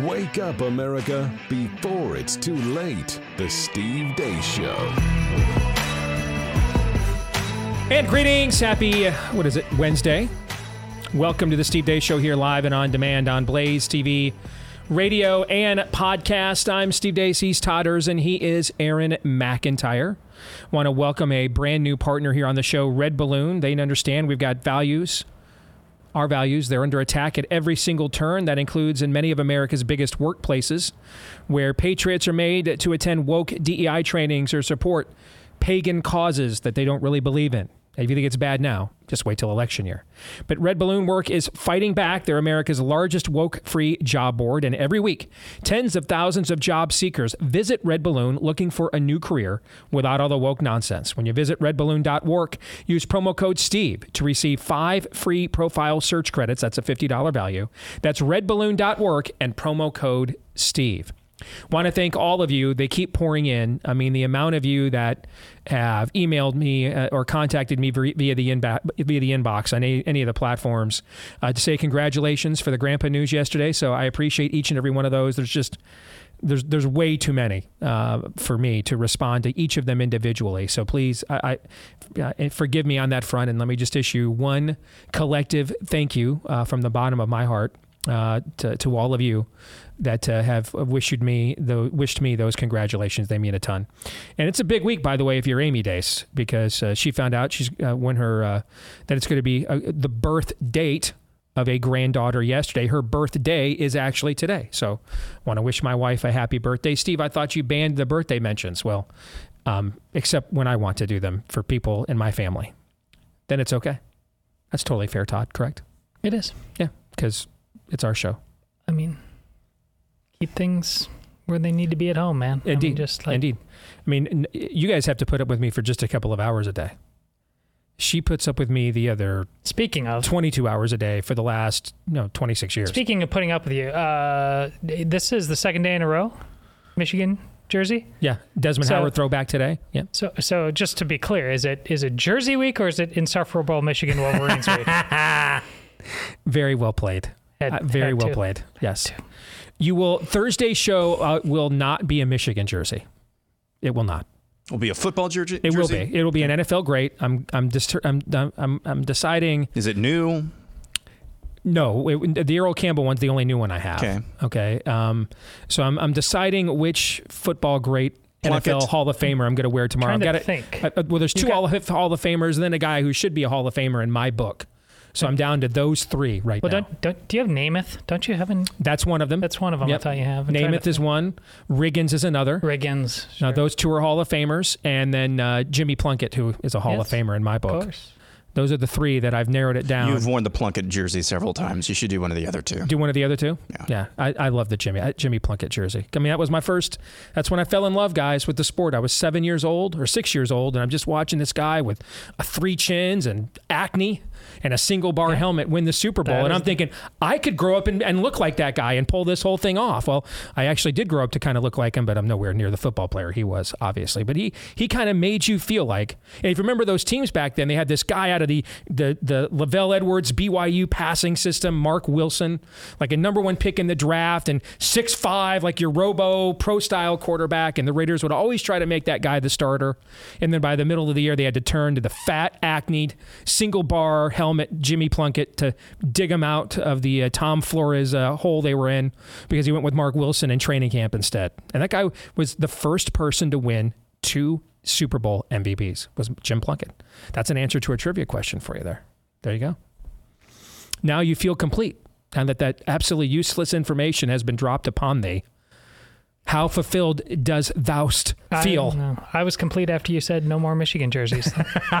Wake up, America, before it's too late. The Steve Deace Show. And greetings. Happy, what is it, Wednesday? Welcome to the Steve Deace Show here live and on demand on Blaze TV, radio, and podcast. I'm Steve Deace. He's Todders, and he is Aaron McIntyre. Want to welcome a brand new partner here on the show, Red Balloon. They understand we've got values our values. They're under attack at every single turn. That includes in many of America's biggest workplaces, where patriots are made to attend woke DEI trainings or support pagan causes that they don't really believe in. If you think it's bad now, just wait till election year. But Red Balloon Work is fighting back. They're America's largest woke free job board. And every week, tens of thousands of job seekers visit Red Balloon looking for a new career without all the woke nonsense. When you visit redballoon.work, use promo code STEVE to receive five free profile search credits. That's a $50 value. That's redballoon.work and promo code STEVE. Want to thank all of you. They keep pouring in. I mean, the amount of you that have emailed me uh, or contacted me via the inba- via the inbox on any, any of the platforms uh, to say congratulations for the Grandpa news yesterday. So I appreciate each and every one of those. There's just there's there's way too many uh, for me to respond to each of them individually. So please, I, I uh, forgive me on that front, and let me just issue one collective thank you uh, from the bottom of my heart uh, to, to all of you that uh, have wished me the wished me those congratulations. They mean a ton, and it's a big week, by the way, if you're Amy Deace, because uh, she found out she's uh, when her uh, that it's going to be uh, the birth date of a granddaughter yesterday. Her birthday is actually today, so want to wish my wife a happy birthday. Steve, I thought you banned the birthday mentions. Well, um, except when I want to do them for people in my family, then it's okay. That's totally fair, Todd. Correct? It is. Yeah, because it's our show. I mean, keep things where they need to be at home, man. Indeed. I mean, just like, Indeed. I mean, you guys have to put up with me for just a couple of hours a day. She puts up with me the other Speaking of 22 hours a day for the last no 26 years. Speaking of putting up with you, uh, this is the second day in a row, Michigan, Jersey. Yeah, Desmond So- Howard throwback today. Yeah. So, so just to be clear, is it is it Jersey week or is it insufferable Michigan Wolverines week? Very well played. Had- Uh, very well played. Yes. You will Thursday's show uh, will not be a Michigan jersey. It will not. Will be a football jersey. It will be. It will be an NFL great. I'm I'm dis- I'm, I'm I'm deciding Is it new? No, it, the Earl Campbell one's the only new one I have. Okay. Okay. Um, so I'm, I'm deciding which football great Plunkett. NFL Hall of Famer I'm going to wear tomorrow. Trying I've to think. Uh, uh, well, there's two got- Hall, of, Hall of Famers, and then a guy who should be a Hall of Famer in my book. So I'm down to those three right Well, now. don't, don't do you have Namath? Don't you have an? That's one of them. That's one of them. Yep. I thought you have. I'm trying Namath to is one. Riggins is another. think. Riggins. Now those two are Hall of Famers, and then uh, Jimmy Plunkett, who is a Hall of Famer in my of book. course. Those are the three that I've narrowed it down. You've worn the Plunkett jersey several times. You should do one of the other two. Do one of the other two? Yeah. Yeah. I, I love the Jimmy I, Jimmy Plunkett jersey. I mean, that was my first. That's when I fell in love, guys, with the sport. I was seven years old or six years old, and I'm just watching this guy with a three chins and acne and a single bar helmet win the Super Bowl, That and I'm thinking I could grow up and, and look like that guy and pull this whole thing off. Well, I actually did grow up to kind of look like him, but I'm nowhere near the football player he was, obviously. But he he kind of made you feel like. And if you remember those teams back then, they had this guy out of the the the LaVell Edwards BYU passing system, Marc Wilson, like a number one pick in the draft, and six five, like your robo pro style quarterback. And the Raiders would always try to make that guy the starter. And then by the middle of the year, they had to turn to the fat, acneed, single bar helmet Jimmy Plunkett to dig him out of the uh, Tom Flores uh, hole they were in because he went with Marc Wilson in training camp instead. And that guy was the first person to win two Super Bowl MVPs was Jim Plunkett. That's an answer to a trivia question for you there. There you go. Now you feel complete and that that absolutely useless information has been dropped upon thee. How fulfilled does thou'st I feel? know. I was complete after you said no more Michigan jerseys.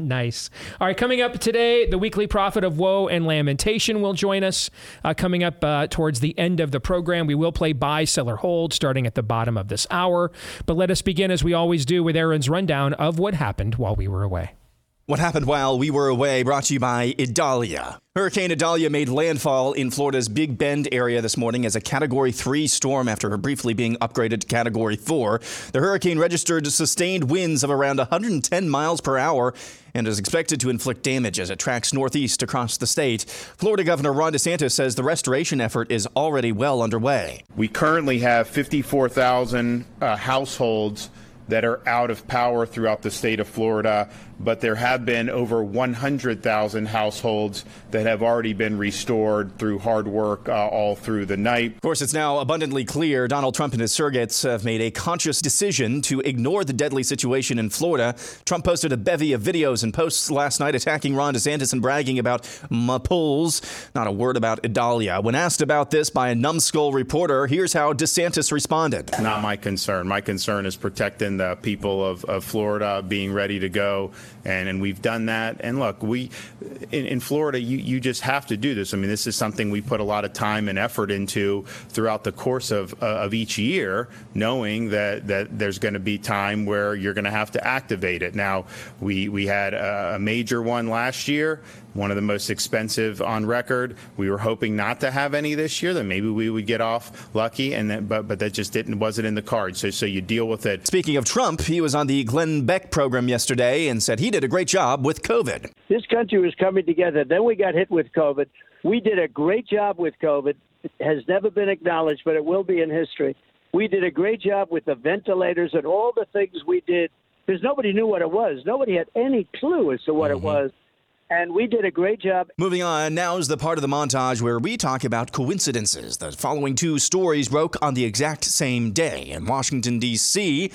Nice. All right, coming up today, the weekly prophet of woe and lamentation will join us. Uh, coming up uh, towards the end of the program, we will play buy, seller, hold starting at the bottom of this hour. But let us begin, as we always do, with Aaron's rundown of what happened while we were away. What happened while we were away brought to you by Idalia. Hurricane Idalia made landfall in Florida's Big Bend area this morning as a Category 3 storm after briefly being upgraded to Category 4. The hurricane registered sustained winds of around 110 miles per hour and is expected to inflict damage as it tracks northeast across the state. Florida Governor Ron DeSantis says the restoration effort is already well underway. We currently have 54,000 uh, households that are out of power throughout the state of Florida, but there have been over 100,000 households that have already been restored through hard work uh, all through the night. Of course, it's now abundantly clear Donald Trump and his surrogates have made a conscious decision to ignore the deadly situation in Florida. Trump posted a bevy of videos and posts last night attacking Ron DeSantis and bragging about my polls. Not a word about Idalia. When asked about this by a numbskull reporter, here's how DeSantis responded. Not my concern. My concern is protecting the people of, of Florida being ready to go. And, and we've done that. And look, we in, in Florida, you, you just have to do this. I mean, this is something we put a lot of time and effort into throughout the course of, uh, of each year, knowing that, that there's going to be time where you're going to have to activate it. Now, we, we had a, a major one last year one of the most expensive on record. We were hoping not to have any this year. That maybe we would get off lucky, and that, but but that just didn't wasn't in the cards. So so you deal with it. Speaking of Trump, he was on the Glenn Beck program yesterday and said he did a great job with COVID. This country was coming together. Then we got hit with COVID. We did a great job with COVID. It has never been acknowledged, but it will be in history. We did a great job with the ventilators and all the things we did because nobody knew what it was. Nobody had any clue as to what mm-hmm. it was and we did a great job. Moving on, now is the part of the montage where we talk about coincidences. The following two stories broke on the exact same day in Washington, D.C.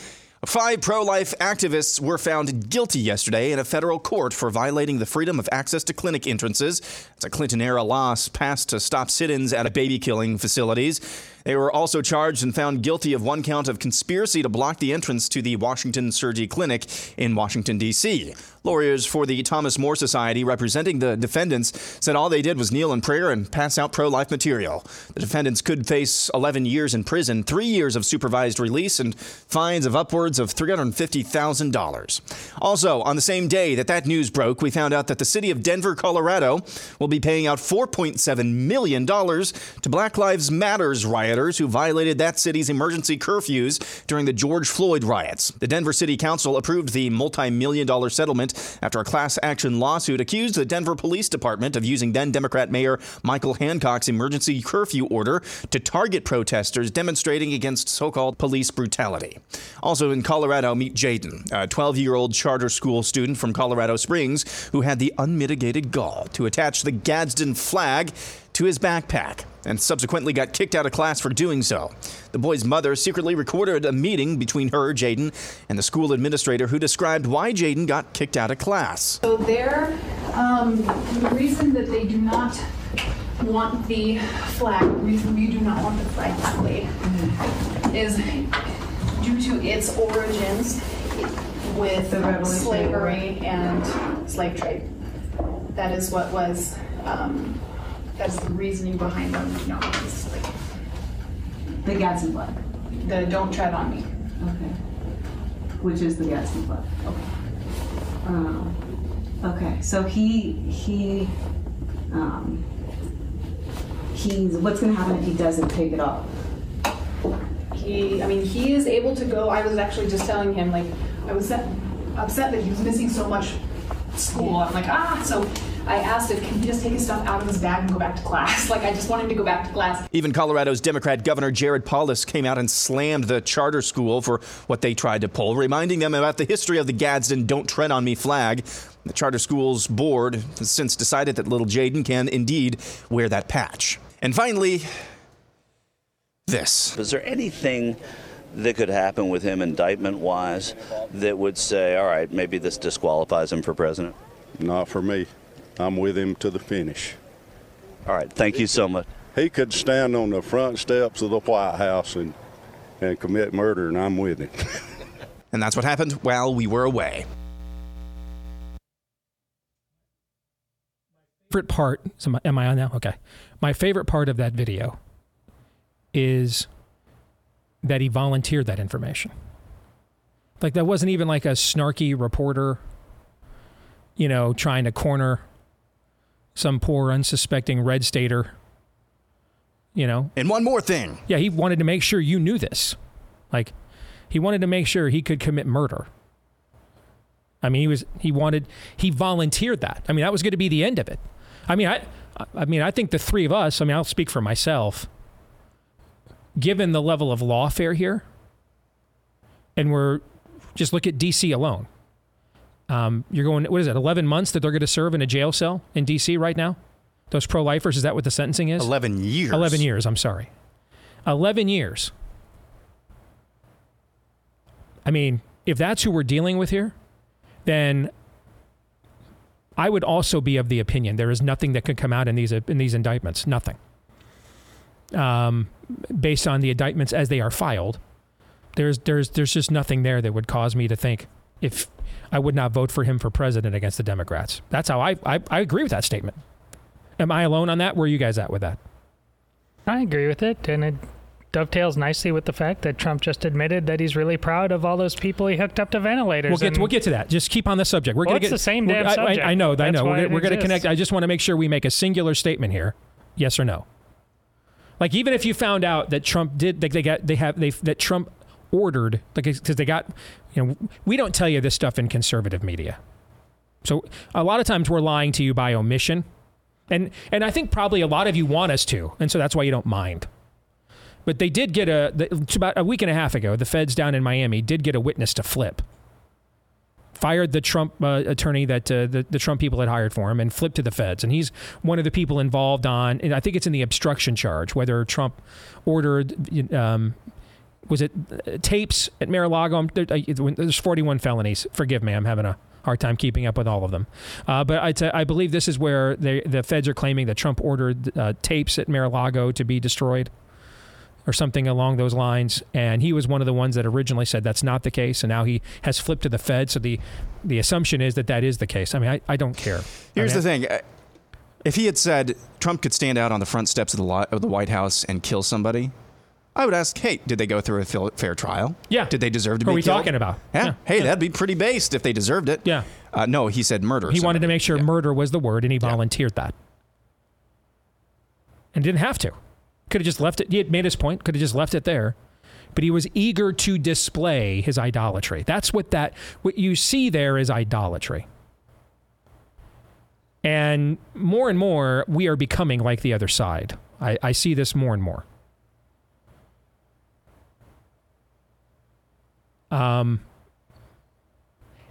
Five pro life activists were found guilty yesterday in a federal court for violating the freedom of access to clinic entrances. It's a Clinton era law passed to stop sit ins at baby killing facilities. They were also charged and found guilty of one count of conspiracy to block the entrance to the Washington Surgery Clinic in Washington, D.C. Lawyers for the Thomas More Society representing the defendants said all they did was kneel in prayer and pass out pro life material. The defendants could face 11 years in prison, three years of supervised release, and fines of upwards of $350,000. Also, on the same day that that news broke, we found out that the city of Denver, Colorado will be paying out $4.7 million to Black Lives Matters riot rioters who violated that city's emergency curfews during the George Floyd riots. The Denver City Council approved the multi million dollar settlement after a class action lawsuit accused the Denver Police Department of using then Democrat Mayor Michael Hancock's emergency curfew order to target protesters demonstrating against so called police brutality. Also in Colorado, meet Jaden, a 12 year old charter school student from Colorado Springs who had the unmitigated gall to attach the Gadsden flag to his backpack and subsequently got kicked out of class for doing so. The boy's mother secretly recorded a meeting between her, Jaden, and the school administrator who described why Jaden got kicked out of class. So there, um, the reason that they do not want the flag, the reason we do not want the flag displayed is due to its origins with slavery and slave trade. That is what was um, that's the reasoning behind them, you know, it's like The Gadsden flag. the don't tread on me. Okay. Which is the Gadsden flag. Okay. Um, okay. So he he um, he's what's going to happen if he doesn't take it off? He, I mean, he is able to go. I was actually just telling him, like, I was upset, upset that he was missing so much school. I'm like, ah, so I asked if can he just take his stuff out of his bag and go back to class. Like I just want him to go back to class. Even Colorado's Democrat Governor Jared Polis came out and slammed the charter school for what they tried to pull, reminding them about the history of the Gadsden "Don't Tread on Me" flag. The charter school's board has since decided that little Jaden can indeed wear that patch. And finally, this. Is there anything? that could happen with him indictment wise that would say, all right, maybe this disqualifies him for president? Not for me. I'm with him to the finish. All right, thank you so much. He could stand on the front steps of the White House and, and commit murder, and I'm with him. and that's what happened while we were away. Favorite part, am I on now? Okay. My favorite part of that video is that he volunteered that information. Like that wasn't even like a snarky reporter you know, trying to corner some poor unsuspecting red stater. You know, And one more thing. yeah, he wanted to make sure you knew this. Like, he wanted to make sure he could commit murder. I mean, he was he wanted he volunteered that. I mean, that was going to be the end of it. I mean, I I mean, I think the three of us. I mean, I'll speak for myself. Given the level of lawfare here, and we're just look at DC alone. Um, you're going. What is it? Eleven months that they're going to serve in a jail cell in DC right now. Those pro-lifers. Is that what the sentencing is? 11 years. 11 years, I'm sorry. 11 years. I mean, if that's who we're dealing with here, then I would also be of the opinion there is nothing that could come out in these in these indictments, nothing. Um, based on the indictments as they are filed, there's there's there's just nothing there that would cause me to think if I would not vote for him for president against the Democrats. That's how I I, I agree with that statement. Am I alone on that? Where are you guys at with that? I agree with it, and it dovetails nicely with the fact that Trump just admitted that he's really proud of all those people he hooked up to ventilators. We'll get and we'll get to that. Just keep on the subject. We're Well, gonna it's get the same damn I- I, subject. I know. I know. We're, we're gonna connect. I just want to make sure we make a singular statement here. Yes or no? Like even if you found out that Trump did, like they got, they have, they that Trump ordered, like because they got, you know, we don't tell you this stuff in conservative media. So a lot of times we're lying to you by omission, and and I think probably a lot of you want us to, and so that's why you don't mind. But they did get a. It's about a week and a half ago. The feds down in Miami did get a witness to flip. Fired the Trump uh, attorney that uh, the, the Trump people had hired for him and flipped to the feds. And he's one of the people involved on, and I think it's in the obstruction charge, whether Trump ordered, um, was it uh, tapes at Mar-a-Lago? There- I- There's 41 felonies. Forgive me, I'm having a hard time keeping up with all of them. Uh, but I'd say- I believe this is where they, the feds are claiming that Trump ordered uh, tapes at Mar-a-Lago to be destroyed or something along those lines. And he was one of the ones that originally said that's not the case, and now he has flipped to the Fed. So the the assumption is that that is the case. I mean, I, I don't care. Here's I the thing. uh, If he had said Trump could stand out on the front steps of the, li- of the White House and kill somebody, I would ask, hey, did they go through a fair trial? Yeah. Did they deserve to Who be are we killed? talking about? Yeah. Yeah. Hey, that'd be pretty based if they deserved it. Yeah. Uh, no, he said murder. He wanted to make sure Yeah. murder was the word, and he volunteered that, and didn't have to. Could have just left it. He had made his point. Could have just left it there, but he was eager to display his idolatry. That's what that what you see there is idolatry. And more and more, we are becoming like the other side. I, I see this more and more. Um,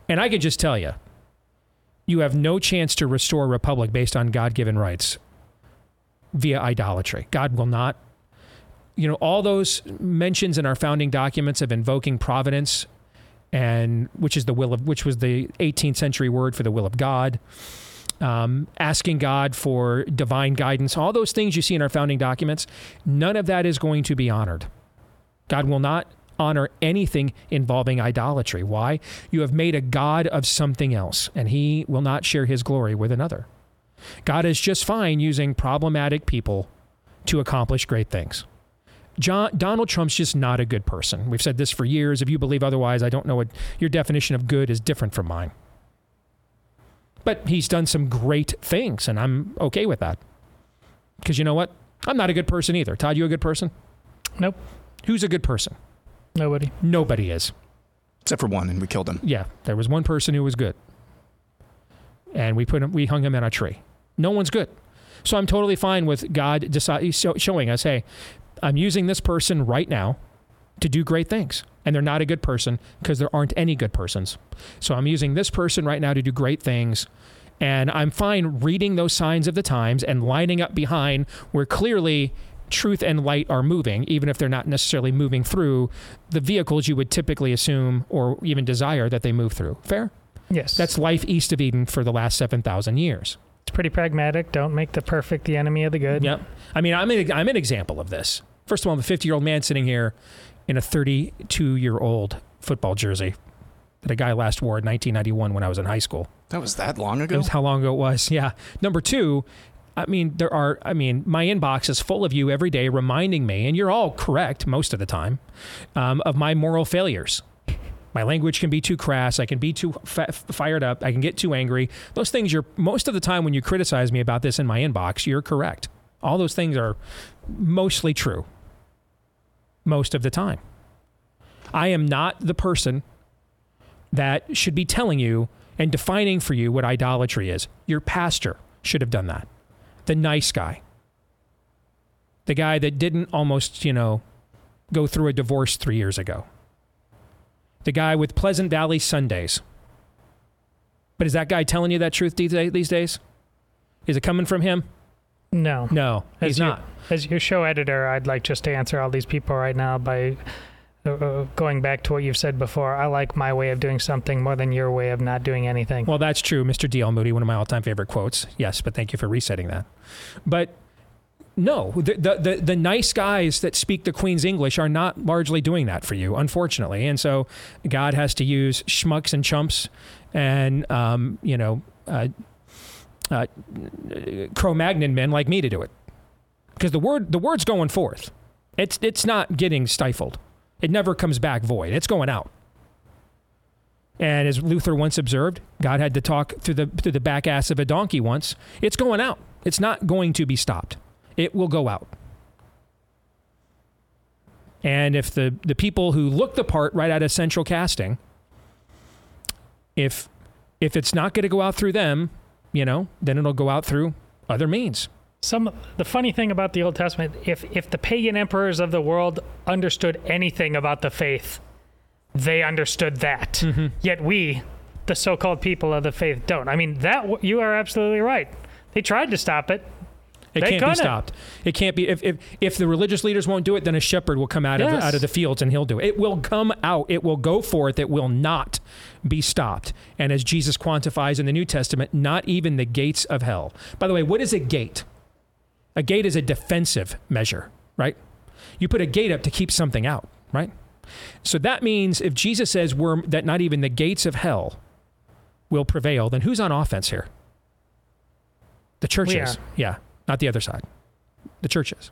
and I can just tell you, you have no chance to restore a republic based on God given rights via idolatry. God will not. You know, all those mentions in our founding documents of invoking providence and which is the will of which was the 18th century word for the will of God. Um, asking God for divine guidance, all those things you see in our founding documents, none of that is going to be honored. God will not honor anything involving idolatry. Why? You have made a God of something else, and he will not share his glory with another. God is just fine using problematic people to accomplish great things. John, Donald Trump's just not a good person. We've said this for years. If you believe otherwise, I don't know what your definition of good is different from mine. But he's done some great things, and I'm okay with that. Because you know what? I'm not a good person either. Todd, you a good person? Nope. Who's a good person? Nobody. Nobody is. Except for one, and we killed him. Yeah, there was one person who was good, and we put him, we hung him in a tree. No one's good, so I'm totally fine with God decide, show- showing us, hey, I'm using this person right now to do great things, and they're not a good person because there aren't any good persons. So I'm using this person right now to do great things. And I'm fine reading those signs of the times and lining up behind where clearly truth and light are moving, even if they're not necessarily moving through the vehicles you would typically assume or even desire that they move through. Fair? Yes. That's life east of Eden for the last 7,000 years. it's pretty pragmatic. Don't make the perfect the enemy of the good. Yep. I mean, I'm an, I'm an example of this. First of all, I'm a 50 year old man sitting here in a 32 year old football jersey that a guy last wore in 1991 when I was in high school. That was that long ago? That was how long ago it was. Yeah. Number two, I mean, there are, I mean, my inbox is full of you every day reminding me, and you're all correct most of the time, um, of my moral failures. My language can be too crass. I can be too fa- fired up. I can get too angry. Those things you're most of the time when you criticize me about this in my inbox, you're correct. All those things are mostly true. Most of the time. I am not the person that should be telling you and defining for you what idolatry is. Your pastor should have done that. The nice guy. The guy that didn't almost, you know, go through a divorce three years ago. The guy with Pleasant Valley Sundays. But is that guy telling you that truth these days? Is it coming from him? No. No, he's As your- not. As your show editor, I'd like just to answer all these people right now by uh, going back to what you've said before. I like my way of doing something more than your way of not doing anything. Well, that's true, Mr. D.L. Moody, one of my all-time favorite quotes. Yes, but thank you for resetting that. But no, the, the the the nice guys that speak the Queen's English are not largely doing that for you, unfortunately. And so God has to use schmucks and chumps, and um, you know, uh, uh, Cro-Magnon men like me to do it, because the word the word's going forth. It's it's not getting stifled. It never comes back void. It's going out. And as Luther once observed, God had to talk through the through the back ass of a donkey once. It's going out. It's not going to be stopped. It will go out. And if the, the people who look the part right out of central casting, if if it's not going to go out through them, you know, then it'll go out through other means. Some the funny thing about the Old Testament, if if the pagan emperors of the world understood anything about the faith, they understood that. Mm-hmm. Yet we, the so-called people of the faith, don't. I mean, that you are absolutely right. They tried to stop it. It They can't be stopped. It can't be if, if if the religious leaders won't do it, then a shepherd will come out of Yes. the, out of the fields and he'll do it. It will come out. It will go forth. It will not be stopped. And as Jesus quantifies in the New Testament, not even the gates of hell. By the way, what is a gate? A gate is a defensive measure, right? You put a gate up to keep something out, right? So that means if Jesus says we're, that not even the gates of hell will prevail, then who's on offense here? The church We is. Yeah, not the other side. The church is.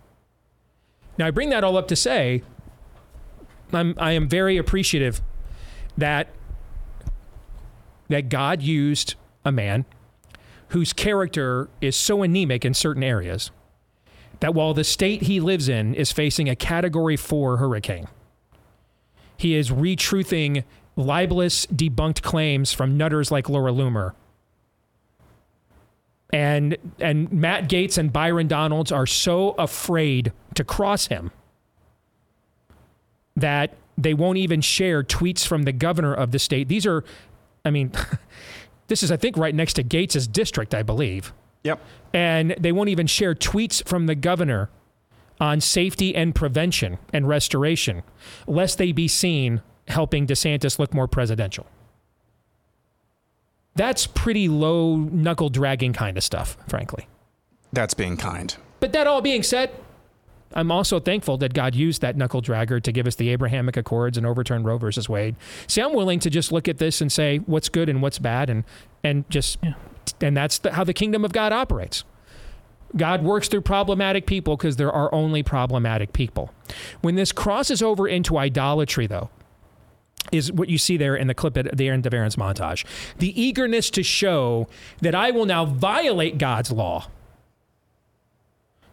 Now I bring that all up to say I'm I am very appreciative that that God used a man whose character is so anemic in certain areas that while the state he lives in is facing a category 4 hurricane he is retruthing libelous debunked claims from nutters like Laura Loomer and and Matt Gaetz and Byron Donalds are so afraid to cross him that they won't even share tweets from the governor of the state. These are, I mean, this is I think right next to Gaetz's district, I believe, Yep. and they won't even share tweets from the governor on safety and prevention and restoration, lest they be seen helping DeSantis look more presidential. That's pretty low knuckle dragging kind of stuff, frankly. That's being kind. But that all being said, I'm also thankful that God used that knuckle dragger to give us the Abrahamic Accords and overturn Roe versus Wade. See, I'm willing to just look at this and say what's good and what's bad, and and just and that's the, how the kingdom of God operates. God works through problematic people because there are only problematic people. When this crosses over into idolatry, though, is what you see there in the clip at the end of Aaron's montage. The eagerness to show that I will now violate God's law.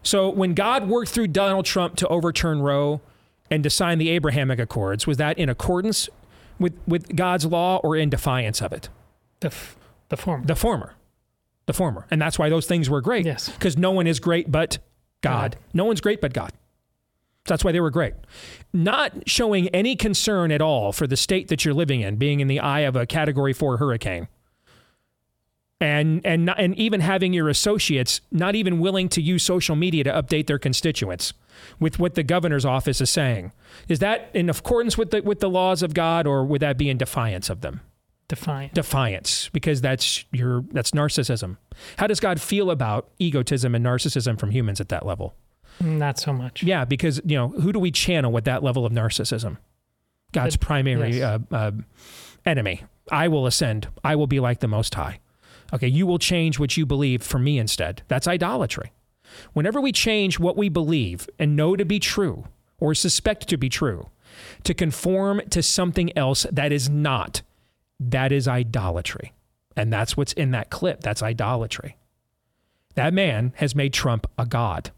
So when God worked through Donald Trump to overturn Roe and to sign the Abrahamic Accords, was that in accordance with, with God's law or in defiance of it? The f- the former. The former. The former. And that's why those things were great. Yes. Because no one is great but God. No one's great but God. That's why they were great. Not showing any concern at all for the state that you're living in, being in the eye of a category four hurricane. And and not, and even having your associates not even willing to use social media to update their constituents with what the governor's office is saying. Is that in accordance with the with the laws of God or would that be in defiance of them? Defiant. defiance because that's your that's narcissism. How does God feel about egotism and narcissism from humans at that level? Not so much. Yeah, because you know who do we channel with that level of narcissism? God's primary yes. uh, uh, enemy. I will ascend. I will be like the Most High. Okay, you will change what you believe for me instead. That's idolatry. Whenever we change what we believe and know to be true or suspect to be true to conform to something else that is not. That is idolatry. And that's what's in that clip. That's idolatry. That man has made Trump a god.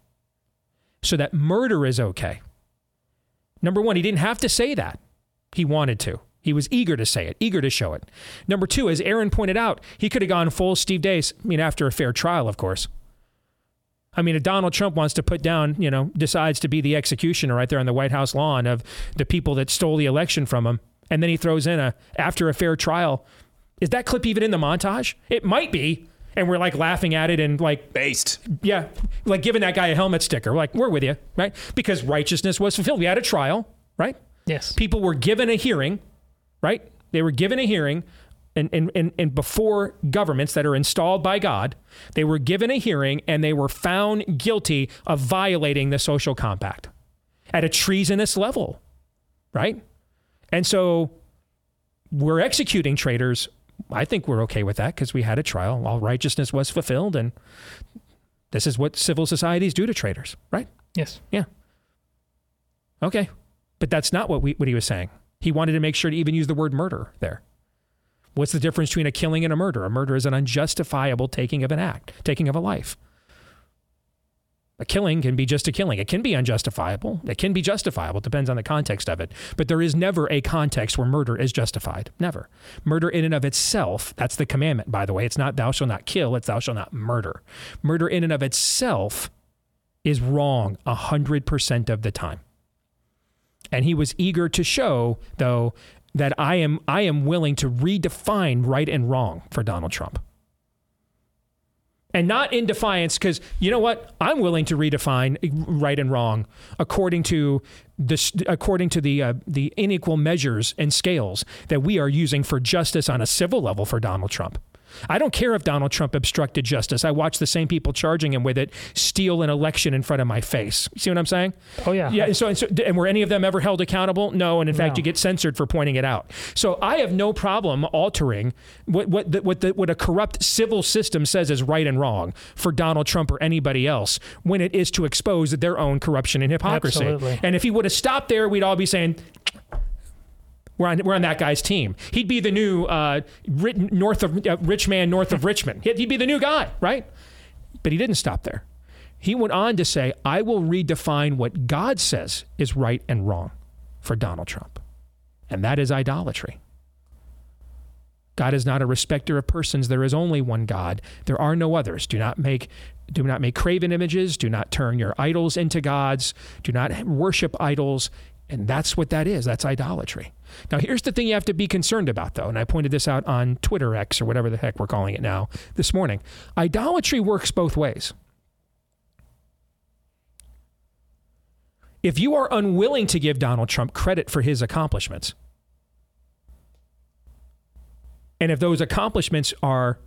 So that murder is okay. Number one, he didn't have to say that. He wanted to. He was eager to say it, eager to show it. Number two, as Aaron pointed out, he could have gone full Steve Deace, I mean, after a fair trial, of course. I mean, if Donald Trump wants to put down, you know, decides to be the executioner right there on the White House lawn of the people that stole the election from him, and then he throws in a after a fair trial, is that clip even in the montage? It might be. And we're like laughing at it and like based. Yeah. Like giving that guy a helmet sticker. We're like, we're with you, right? Because righteousness was fulfilled. We had a trial, right? Yes. People were given a hearing, right? They were given a hearing and, and, and, and before governments that are installed by God, they were given a hearing and they were found guilty of violating the social compact at a treasonous level, right? And so we're executing traitors. I think we're okay with that because we had a trial. All righteousness was fulfilled. And this is what civil societies do to traitors, right? Yes. Yeah. Okay. But that's not what, we, what he was saying. He wanted to make sure to even use the word murder there. What's the difference between a killing and a murder? A murder is an unjustifiable taking of an act, taking of a life. A killing can be just a killing. It can be unjustifiable. It can be justifiable. It depends on the context of it. But there is never a context where murder is justified. Never. Murder in and of itself, that's the commandment, by the way. It's not thou shalt not kill, it's thou shalt not murder. Murder in and of itself is wrong 100% of the time. And he was eager to show, though, that I am I am willing to redefine right and wrong for Donald Trump. And not in defiance, because you know what? I'm willing to redefine right and wrong according to this, according to the uh, the unequal measures and scales that we are using for justice on a civil level for Donald Trump. I don't care if Donald Trump obstructed justice. I watch the same people charging him with it steal an election in front of my face. See what I'm saying? Oh yeah. Yeah. And so, and, so, and were any of them ever held accountable? No. And in fact, No. you get censored for pointing it out. So I have no problem altering what what the, what the, what a corrupt civil system says is right and wrong for Donald Trump or anybody else when it is to expose their own corruption and hypocrisy. Absolutely. And if he would have stopped there, we'd all be saying. We're on, we're on that guy's team. He'd be the new uh, north of uh, rich man north of Richmond. He'd, he'd be the new guy, right? But he didn't stop there. He went on to say, I will redefine what God says is right and wrong for Donald Trump. And that is idolatry. God is not a respecter of persons. There is only one God. There are no others. Do not make do not make graven images. Do not turn your idols into gods. Do not worship idols. And that's what that is. That's idolatry. Now, here's the thing you have to be concerned about, though. And I pointed this out on Twitter X or whatever the heck we're calling it now this morning. Idolatry works both ways. If you are unwilling to give Donald Trump credit for his accomplishments, and if those accomplishments are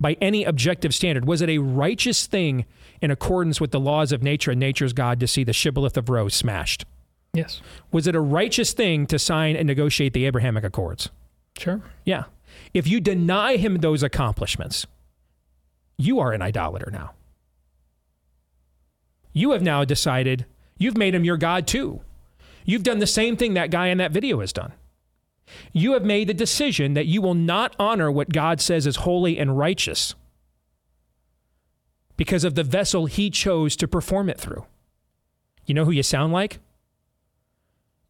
by any objective standard, was it a righteous thing in accordance with the laws of nature and nature's God to see the shibboleth of Roe's smashed? Yes. Was it a righteous thing to sign and negotiate the Abrahamic Accords? Sure. Yeah. If you deny him those accomplishments, you are an idolater now. You have now decided you've made him your God too. You've done the same thing that guy in that video has done. You have made the decision that you will not honor what God says is holy and righteous because of the vessel he chose to perform it through. You know who you sound like?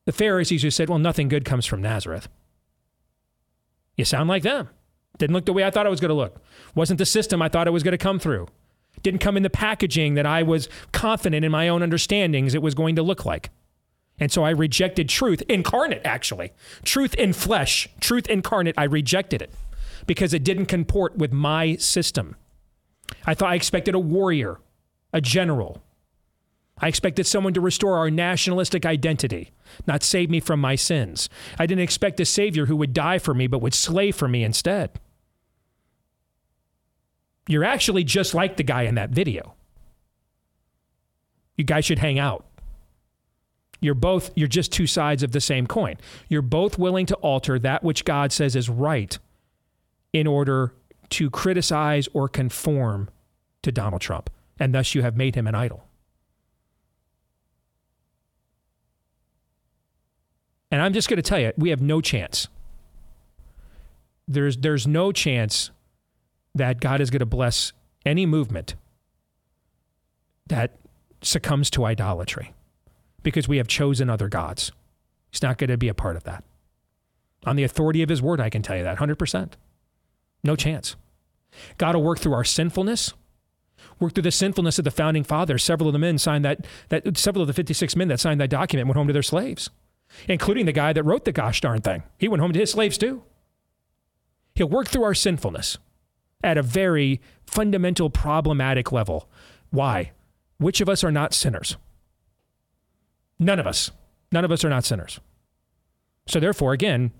The Pharisees who said, Well, nothing good comes from Nazareth. You sound like them. Didn't look the way I thought it was going to look. Wasn't the system I thought it was going to come through. Didn't come in the packaging that I was confident in my own understandings it was going to look like. And so I rejected truth incarnate, actually. Truth in flesh, truth incarnate, I rejected it because it didn't comport with my system. I thought I expected a warrior, a general. I expected someone to restore our nationalistic identity, not save me from my sins. I didn't expect a savior who would die for me, but would slay for me instead. You're actually just like the guy in that video. You guys should hang out. You're both, you're just two sides of the same coin. You're both willing to alter that which God says is right in order to criticize or conform to Donald Trump. And thus you have made him an idol. And I'm just going to tell you, we have no chance. There's there's no chance that God is going to bless any movement that succumbs to idolatry because we have chosen other gods. He's not going to be a part of that. On the authority of his word, I can tell you that 100%. No chance. God will work through our sinfulness, work through the sinfulness of the founding fathers. Several of the men signed that, that several of the 56 men that signed that document went home to their slaves, including the guy that wrote the gosh darn thing. He went home to his slaves too. He'll work through our sinfulness at a very fundamental, problematic level. Why? Which of us are not sinners? None of us. None of us are not sinners. So, therefore, again,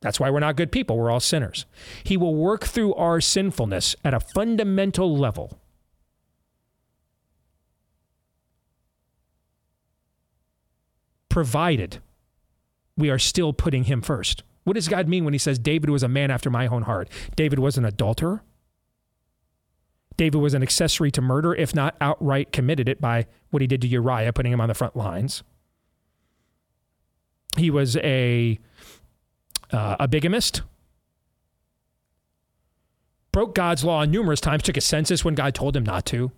that's why we're not good people. We're all sinners. He will work through our sinfulness at a fundamental level. Provided we are still putting him first. What does God mean when he says David was a man after my own heart? David was an adulterer. David was an accessory to murder, if not outright committed it by what he did to Uriah, putting him on the front lines. He was a uh, a bigamist, broke God's law numerous times, took a census when God told him not to,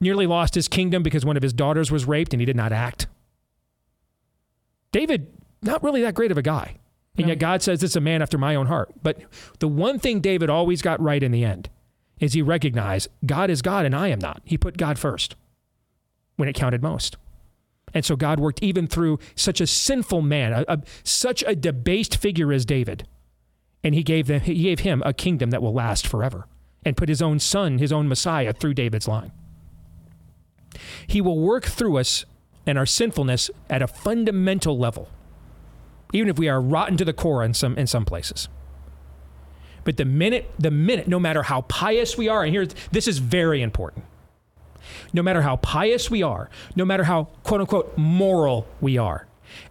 nearly lost his kingdom because one of his daughters was raped and he did not act. David, not really that great of a guy. And yet God says it's a man after my own heart. But the one thing David always got right in the end is he recognized God is God and I am not. He put God first when it counted most. And so God worked even through such a sinful man, a, a, such a debased figure as David. And he gave, them, he gave him a kingdom that will last forever and put his own son, his own Messiah, through David's line. He will work through us and our sinfulness at a fundamental level, even if we are rotten to the core in some, in some places. But the minute, the minute, no matter how pious we are, and here, this is very important no matter how pious we are, no matter how quote unquote moral we are,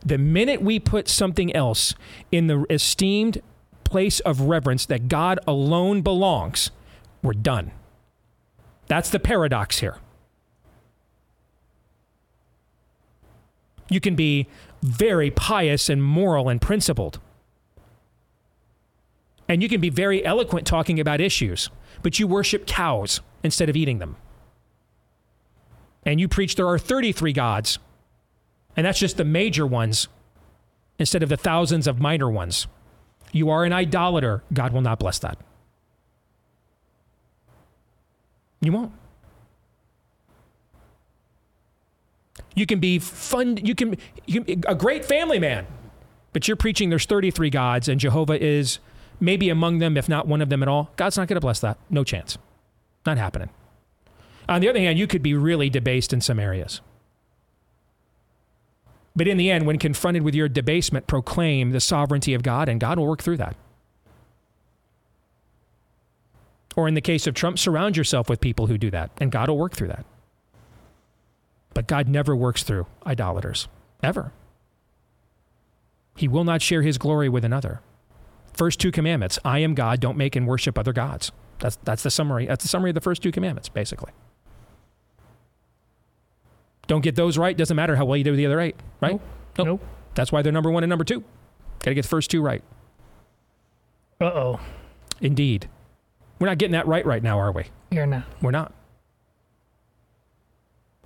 the minute we put something else in the esteemed place of reverence that God alone belongs, we're done. That's the paradox here. You can be very pious and moral and principled. And you can be very eloquent talking about issues, but you worship cows instead of eating them and you preach there are 33 gods, and that's just the major ones instead of the thousands of minor ones, you are an idolater. God will not bless that. You won't. You can be fun. You can, you can a great family man, but you're preaching there's 33 gods and Jehovah is maybe among them, if not one of them at all. God's not going to bless that. No chance. Not happening. On the other hand, you could be really debased in some areas. But in the end, when confronted with your debasement, proclaim the sovereignty of God, and God will work through that. Or in the case of Trump, surround yourself with people who do that, and God will work through that. But God never works through idolaters, ever. He will not share his glory with another. First two commandments I am God, don't make and worship other gods. That's, that's the summary. That's the summary of the first two commandments, basically. Don't get those right, doesn't matter how well you do the other eight, right? Nope. Nope. nope. That's why they're number one and number two. Got to get the first two right. Uh oh. Indeed. We're not getting that right right now, are we? You're not. We're not.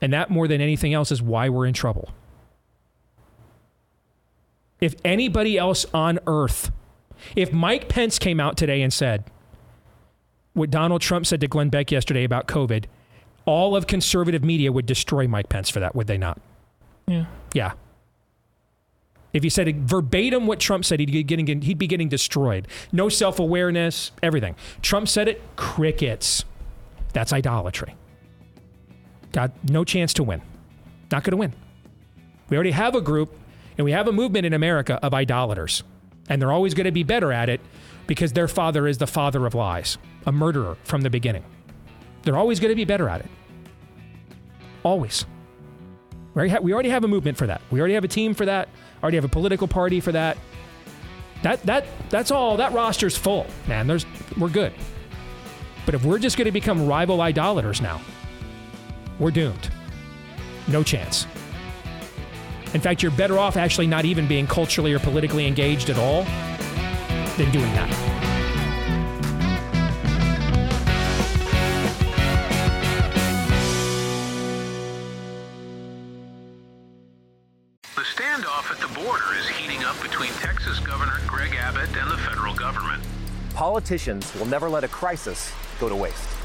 And that, more than anything else, is why we're in trouble. If anybody else on earth, if Mike Pence came out today and said what Donald Trump said to Glenn Beck yesterday about COVID, all of conservative media would destroy Mike Pence for that, would they not? Yeah. Yeah. If he said verbatim what Trump said, he'd be getting, he'd be getting destroyed. No self awareness, everything. Trump said it, crickets. That's idolatry. Got no chance to win. Not going to win. We already have a group and we have a movement in America of idolaters. And they're always going to be better at it because their father is the father of lies, a murderer from the beginning. They're always going to be better at it. Always. We already have a movement for that. We already have a team for that. Already have a political party for that. That that that's all. That roster's full, man. There's we're good. But if we're just going to become rival idolaters now, we're doomed. No chance. In fact, you're better off actually not even being culturally or politically engaged at all than doing that. The standoff at the border is heating up between Texas Governor Greg Abbott and the federal government. Politicians will never let a crisis go to waste.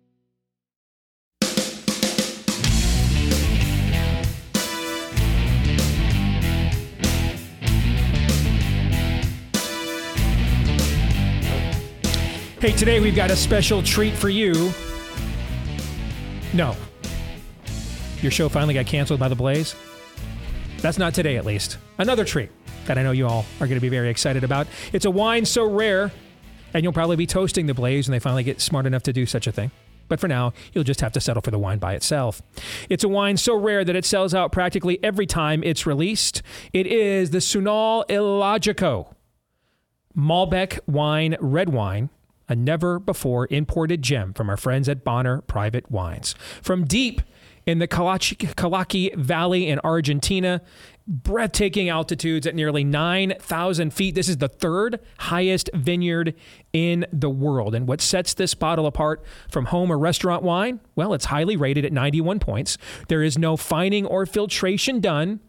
Hey, today we've got a special treat for you. No. Your show finally got canceled by the Blaze? That's not today, at least. Another treat that I know you all are going to be very excited about. It's a wine so rare, and you'll probably be toasting the Blaze when they finally get smart enough to do such a thing. But for now, you'll just have to settle for the wine by itself. It's a wine so rare that it sells out practically every time it's released. It is the Sunal Illogico Malbec Wine Red Wine a never before imported gem from our friends at Bonner Private Wines. From deep in the Calchaquí Valley in Argentina, breathtaking altitudes at nearly 9,000 feet. This is the third highest vineyard in the world. And what sets this bottle apart from home or restaurant wine? Well, it's highly rated at 91 points. There is no fining or filtration done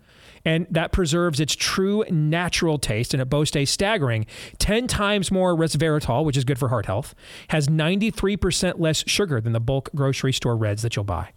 and that preserves its true natural taste. And it boasts a staggering 10 times more resveratrol, which is good for heart health, has 93% less sugar than the bulk grocery store reds that you'll buy.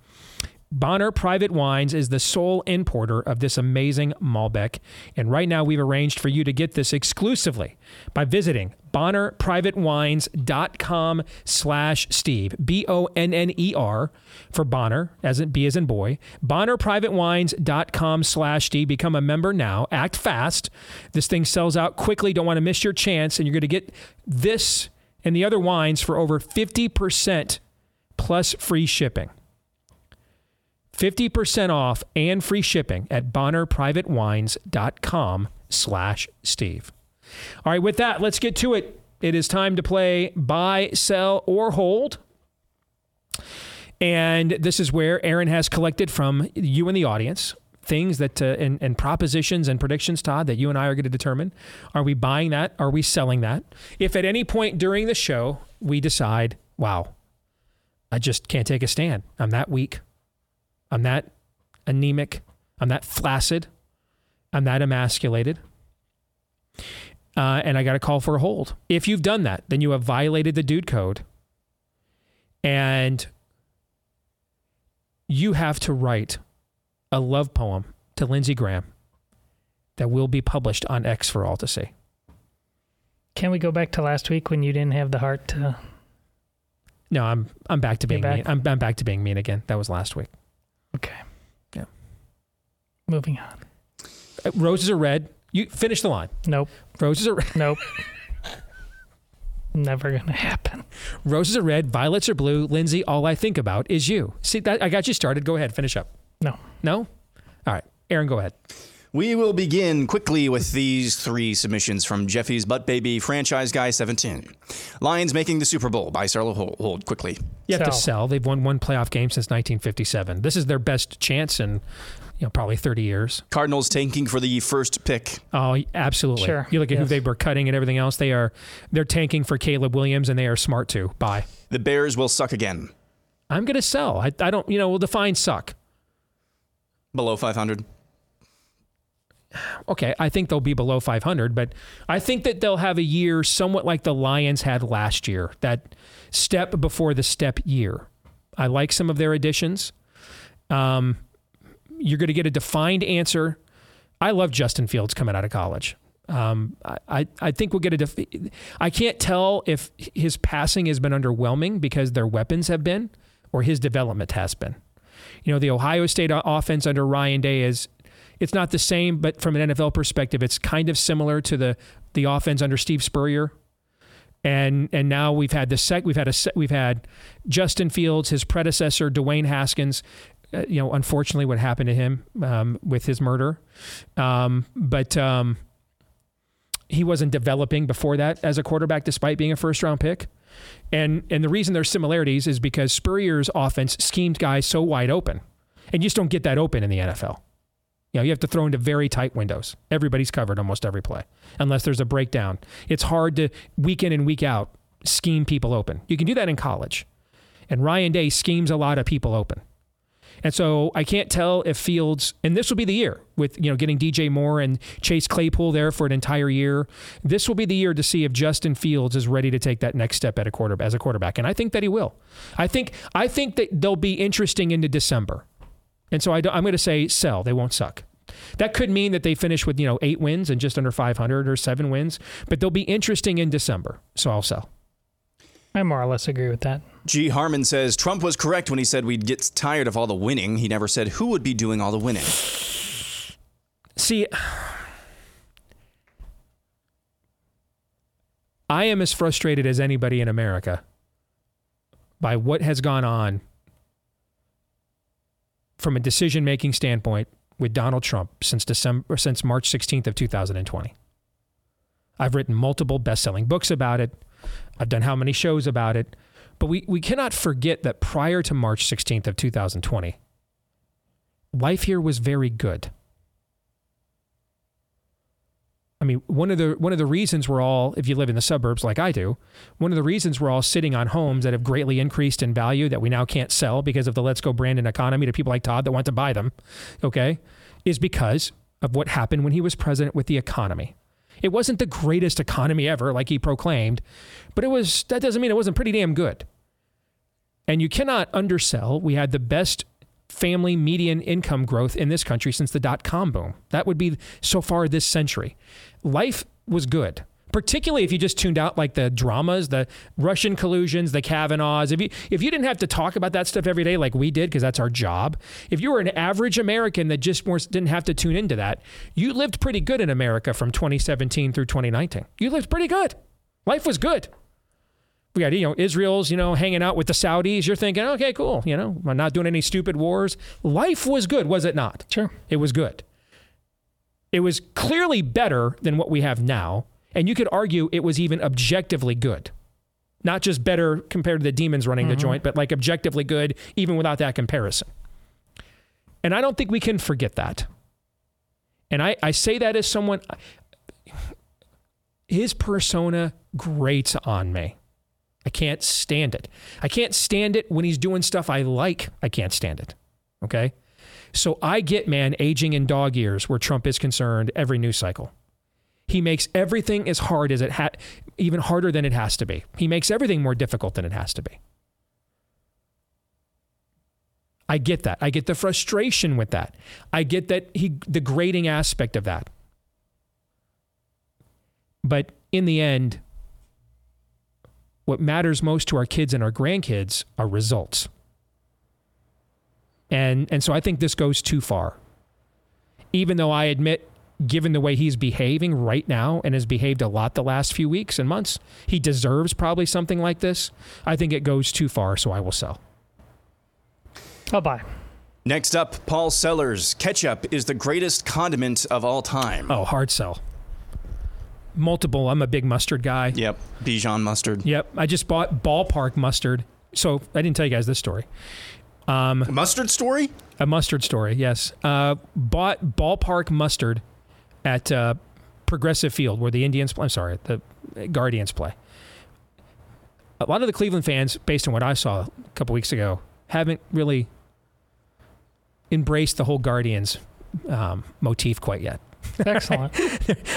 Bonner Private Wines is the sole importer of this amazing Malbec. And right now, we've arranged for you to get this exclusively by visiting bonnerprivatewines.com slash Steve. B-O-N-N-E-R for Bonner, as in B as in boy. bonnerprivatewines.com slash Steve. Become a member now. Act fast. This thing sells out quickly. Don't want to miss your chance. And you're going to get this and the other wines for over 50% plus free shipping. 50% off and free shipping at bonnerprivatewines.com slash Steve. All right, with that, let's get to it. It is time to play buy, sell, or hold. And this is where Aaron has collected from you and the audience things that uh, and, and propositions and predictions, Todd, that you and I are going to determine. Are we buying that? Are we selling that? If at any point during the show we decide, wow, I just can't take a stand. I'm that weak. I'm that anemic. I'm that flaccid. I'm that emasculated. Uh, and I got a call for a hold. If you've done that, then you have violated the dude code. And you have to write a love poem to Lindsey Graham that will be published on X for all to see. Can we go back to last week when you didn't have the heart to? No, I'm I'm back to being back? mean. I'm, I'm back to being mean again. That was last week. Okay. Yeah. Moving on. Uh, Roses are red. You finish the line. Nope. Roses are red. Nope. Never gonna happen. Roses are red. Violets are blue. Lindsay, all I think about is you. See that I got you started. Go ahead. Finish up. No. No. All right. Aaron, go ahead. We will begin quickly with these three submissions from Jeffy's Butt Baby Franchise Guy 17. Lions making the Super Bowl. Buy, sell, or hold, hold quickly. You have to sell. They've won one playoff game since 1957. This is their best chance in, you know, probably 30 years. Cardinals tanking for the first pick. Oh, absolutely. Sure. You look at who they were cutting and everything else. They are they're tanking for Caleb Williams, and they are smart too. Buy. The Bears will suck again. I'm going to sell. I, I don't. You know, we'll define suck. Below 500. okay, I think they'll be below 500, but I think that they'll have a year somewhat like the Lions had last year, that step before the step year. I like some of their additions. Um, you're going to get a defined answer. I love Justin Fields coming out of college. Um, I, I think we'll get a. Def- I can't tell if his passing has been underwhelming because their weapons have been, or his development has been. You know, the Ohio State offense under Ryan Day is it's not the same, but from an NFL perspective, it's kind of similar to the the offense under Steve Spurrier. And and now we've had the sec we've had a we've had Justin Fields, his predecessor Dwayne Haskins. Uh, you know, unfortunately, what happened to him um, with his murder, um, but um, he wasn't developing before that as a quarterback, despite being a first round pick. And and the reason there's similarities is because Spurrier's offense schemed guys so wide open, and you just don't get that open in the NFL. You know, you have to throw into very tight windows. Everybody's covered almost every play, unless there's a breakdown. It's hard to week in and week out scheme people open. You can do that in college, and Ryan Day schemes a lot of people open. And so I can't tell if Fields, and this will be the year with you know getting DJ Moore and Chase Claypool there for an entire year. This will be the year to see if Justin Fields is ready to take that next step at a quarter as a quarterback, and I think that he will. I think I think that they'll be interesting into December, and so I am going to say sell. They won't suck. That could mean that they finish with you know eight wins and just under 500 or seven wins, but they'll be interesting in December. So I'll sell. I more or less agree with that. G. Harmon says Trump was correct when he said we'd get tired of all the winning. He never said who would be doing all the winning. See, I am as frustrated as anybody in America by what has gone on from a decision making standpoint with Donald Trump since December since March 16th of 2020. I've written multiple best-selling books about it. I've done how many shows about it. But we, we cannot forget that prior to March 16th of 2020, life here was very good. I mean, one of the one of the reasons we're all, if you live in the suburbs like I do, one of the reasons we're all sitting on homes that have greatly increased in value that we now can't sell because of the Let's Go Brandon economy to people like Todd that want to buy them, okay, is because of what happened when he was president with the economy. It wasn't the greatest economy ever, like he proclaimed, but it was. That doesn't mean it wasn't pretty damn good. And you cannot undersell. We had the best family median income growth in this country since the dot com boom. That would be so far this century. Life was good particularly if you just tuned out like the dramas, the Russian collusions, the Kavanaughs. If you if you didn't have to talk about that stuff every day like we did, because that's our job. If you were an average American that just more, didn't have to tune into that, you lived pretty good in America from 2017 through 2019. You lived pretty good. Life was good. We got, you know, Israel's, you know, hanging out with the Saudis. You're thinking, okay, cool. You know, I'm not doing any stupid wars. Life was good, was it not? Sure. It was good. It was clearly better than what we have now. And you could argue it was even objectively good. Not just better compared to the demons running mm-hmm. the joint, but like objectively good even without that comparison. And I don't think we can forget that. And I, I say that as someone, his persona grates on me. I can't stand it. I can't stand it when he's doing stuff I like. I can't stand it. Okay? So I get, man, aging in dog years where Trump is concerned every news cycle. He makes everything as hard as it had, even harder than it has to be. He makes everything more difficult than it has to be. I get that. I get the frustration with that. I get that he the grading aspect of that. But in the end, what matters most to our kids and our grandkids are results. And and so I think this goes too far. Even though I admit given the way he's behaving right now and has behaved a lot the last few weeks and months, he deserves probably something like this. I think it goes too far, so I will sell. I'll buy. Next up, Paul Sellers. Ketchup is the greatest condiment of all time. Oh, hard sell. Multiple. I'm a big mustard guy. Yep. Dijon mustard. Yep. I just bought ballpark mustard. So I didn't tell you guys this story. Um, mustard story? A mustard story, yes. Uh, bought ballpark mustard at uh, Progressive Field where the Indians play. I'm sorry, the Guardians play. A lot of the Cleveland fans, based on what I saw a couple weeks ago, haven't really embraced the whole Guardians um, motif quite yet. Excellent.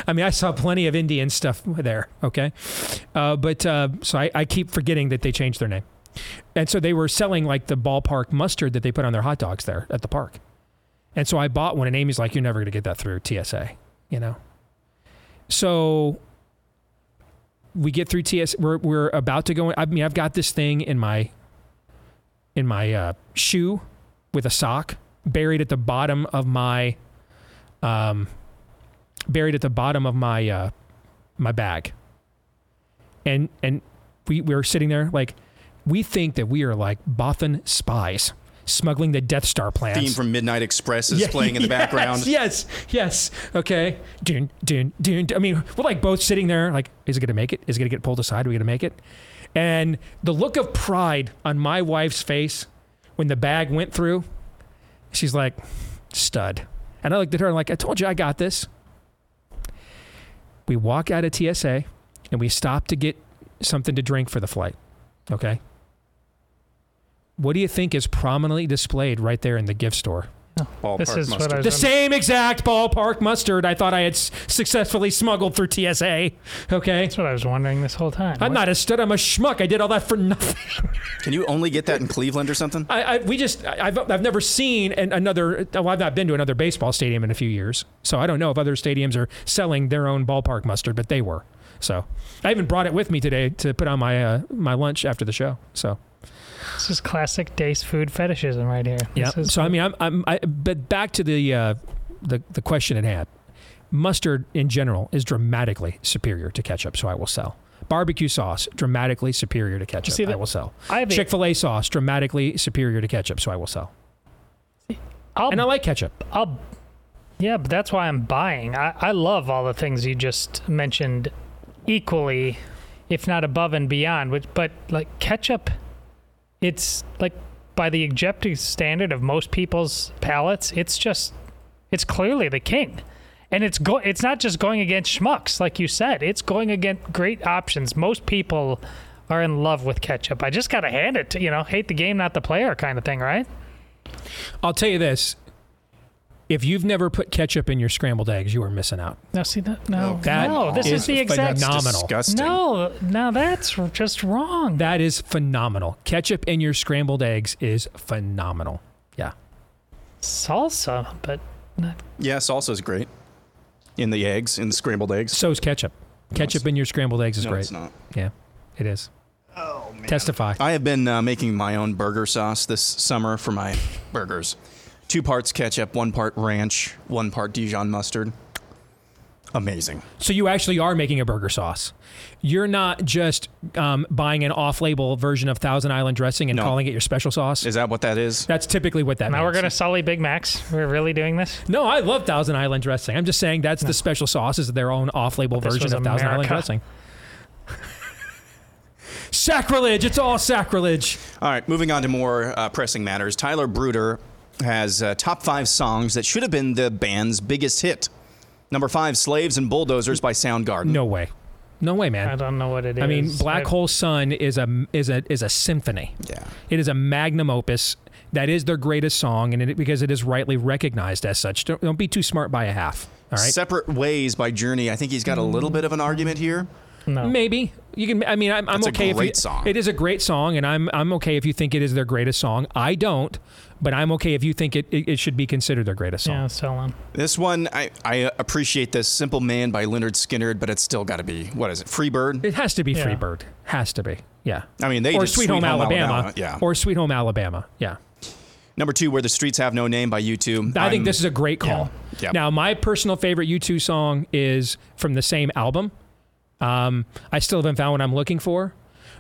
I mean, I saw plenty of Indian stuff there. Okay, uh, but uh, so I, I keep forgetting that they changed their name, and so they were selling like the ballpark mustard that they put on their hot dogs there at the park, and so I bought one, and Amy's like, "You're never going to get that through TSA," you know. So we get through TS. We're we're about to go. In, I mean, I've got this thing in my in my uh, shoe with a sock buried at the bottom of my um buried at the bottom of my uh my bag. And and we we were sitting there like we think that we are like Bothan spies smuggling the Death Star plans. Theme from Midnight Express is Yeah, playing in the yes, background. Yes, yes. Okay. Dun, dun, dun, dun. I mean, we're like both sitting there, like, is it going to make it? Is it going to get pulled aside? Are we going to make it? And the look of pride on my wife's face when the bag went through, she's like, stud. And I looked at her and like, I told you I got this. We walk out of TSA and we stop to get something to drink for the flight. Okay. What do you think is prominently displayed right there in the gift store? Ballpark This is what mustard. I was The wondering. same exact ballpark mustard I thought I had s- successfully smuggled through TSA. Okay. That's what I was wondering this whole time. I'm not a stud. I'm a schmuck. I did all that for nothing. Can you only get that in Cleveland or something? I, I we just I- I've I've never seen an, another. Well, I've not been to another baseball stadium in a few years, so I don't know if other stadiums are selling their own ballpark mustard, but they were. So I even brought it with me today to put on my uh, my lunch after the show. So This is classic Deace food fetishism right here. yeah. So I mean, I'm I'm I, but back to the uh, the the question at hand. Mustard in general is dramatically superior to ketchup, so I will sell. Barbecue sauce dramatically superior to ketchup. See, I will sell. I have a- Chick Fil A sauce dramatically superior to ketchup, so I will sell. I'll, And I like ketchup. I'll, yeah, but that's why I'm buying. I, I love all the things you just mentioned equally, if not above and beyond. Which, but like ketchup, it's like by the objective standard of most people's palates, it's just, it's clearly the king. And it's go. It's not just going against schmucks, like you said. It's going against great options. Most people are in love with ketchup. I just gotta hand it to you know, hate the game, not the player, kind of thing, right? I'll tell you this: if you've never put ketchup in your scrambled eggs, you are missing out. Now see that? No, That no. This is is the exact phenomenal. Disgusting. No, now that's just wrong. That is phenomenal. Ketchup in your scrambled eggs is phenomenal. Yeah. Salsa, but not. Yeah, salsa is great. In the eggs, in the scrambled eggs. So is ketchup. Ketchup in your scrambled eggs is No, great. it's not. Yeah, it is. Oh man. Testify. I have been uh, making my own burger sauce this summer for my burgers. Two parts ketchup, one part ranch, one part Dijon mustard. Amazing. So you actually are making a burger sauce. You're not just um, buying an off-label version of Thousand Island dressing and No. calling it your special sauce. Is that what that is? That's typically what that Now means. we're gonna sully Big Macs. We're really doing this. No, I love Thousand Island dressing. I'm just saying that's the special sauce is their own off-label This version was of Thousand Island dressing. sacrilege! It's all sacrilege. All right, moving on to more uh, pressing matters. Tyler Bruder has uh, top five songs that should have been the band's biggest hit. Number five, Slaves and Bulldozers by Soundgarden. No way. No way, man. I don't know what it is. I mean, Black I- Hole Sun is a is a is a symphony. Yeah. It is a magnum opus. That is their greatest song, and it, because it is rightly recognized as such. Don't, don't be too smart by a half. All right. Separate Ways by Journey. I think he's got a little bit of an argument here. No. Maybe you can. I mean, I'm, I'm That's a okay. if you, song. It is a great song, and I'm I'm okay if you think it is their greatest song. I don't, but I'm okay if you think it it, it should be considered their greatest song. Yeah, so on. This one, I, I appreciate this Simple Man by Lynyrd Skynyrd, but it's still got to be, what is it, Freebird? It has to be Yeah. Freebird. Has to be. Yeah. I mean, they or did Sweet, Home, Alabama. Yeah. Or Sweet Home Alabama. Yeah. Number two, Where the Streets Have No Name by U2. I think I'm- this is a great call. Yeah. Now, my personal favorite U2 song is from the same album. Um, I still haven't found what I'm looking for,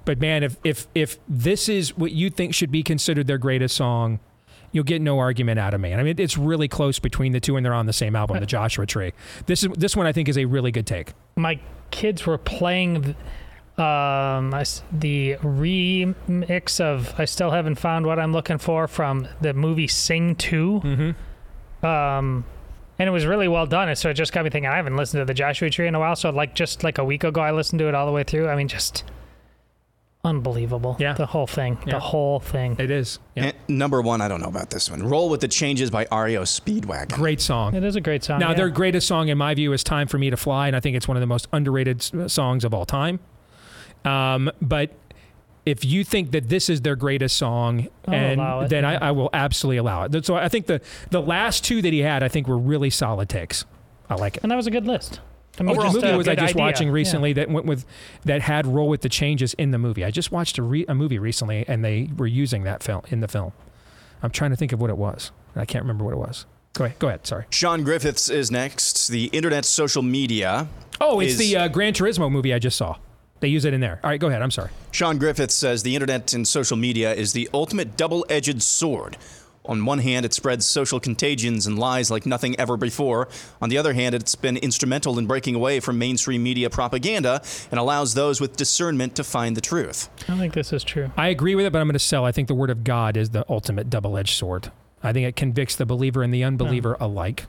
but man, if if if this is what you think should be considered their greatest song, you'll get no argument out of me. And I mean, it's really close between the two, and they're on the same album, the Joshua Tree. This is this one I think is a really good take. My kids were playing um, the remix of "I Still Haven't Found What I'm Looking For" from the movie Sing 2 Mm-hmm. Um, and it was really well done. And so it just got me thinking. I haven't listened to the Joshua Tree in a while, so like just like a week ago, I listened to it all the way through. I mean, just unbelievable. Yeah. the whole thing, Yeah. the whole thing. It is. Yeah. And number one, I don't know about this one. Roll with the changes by REO Speedwagon. Great song. It is a great song. Now, yeah. their greatest song, in my view, is "Time for Me to Fly," and I think it's one of the most underrated songs of all time. Um, but if you think that this is their greatest song, I'll and it, then yeah. I, I will absolutely allow it. So I think the the last two that he had, I think, were really solid takes. I like it. and that was a good list. I mean, Overall, movie was I just idea. watching Yeah. recently that went with that had roll with the changes in the movie. I just watched a, re, a movie recently, and they were using that film in the film. I'm trying to think of what it was. I can't remember what it was. Go ahead. Go ahead. Sorry. Sean Griffiths is next. The internet social media. Oh, it's is- the uh, Gran Turismo movie I just saw. They use it in there. All right, go ahead. I'm sorry. Sean Griffith says the internet and social media is the ultimate double edged sword. On one hand, it spreads social contagions and lies like nothing ever before. On the other hand, it's been instrumental in breaking away from mainstream media propaganda and allows those with discernment to find the truth. I think this is true. I agree with it, but I'm going to sell. I think the word of God is the ultimate double-edged sword. I think it convicts the believer and the unbeliever hmm. alike.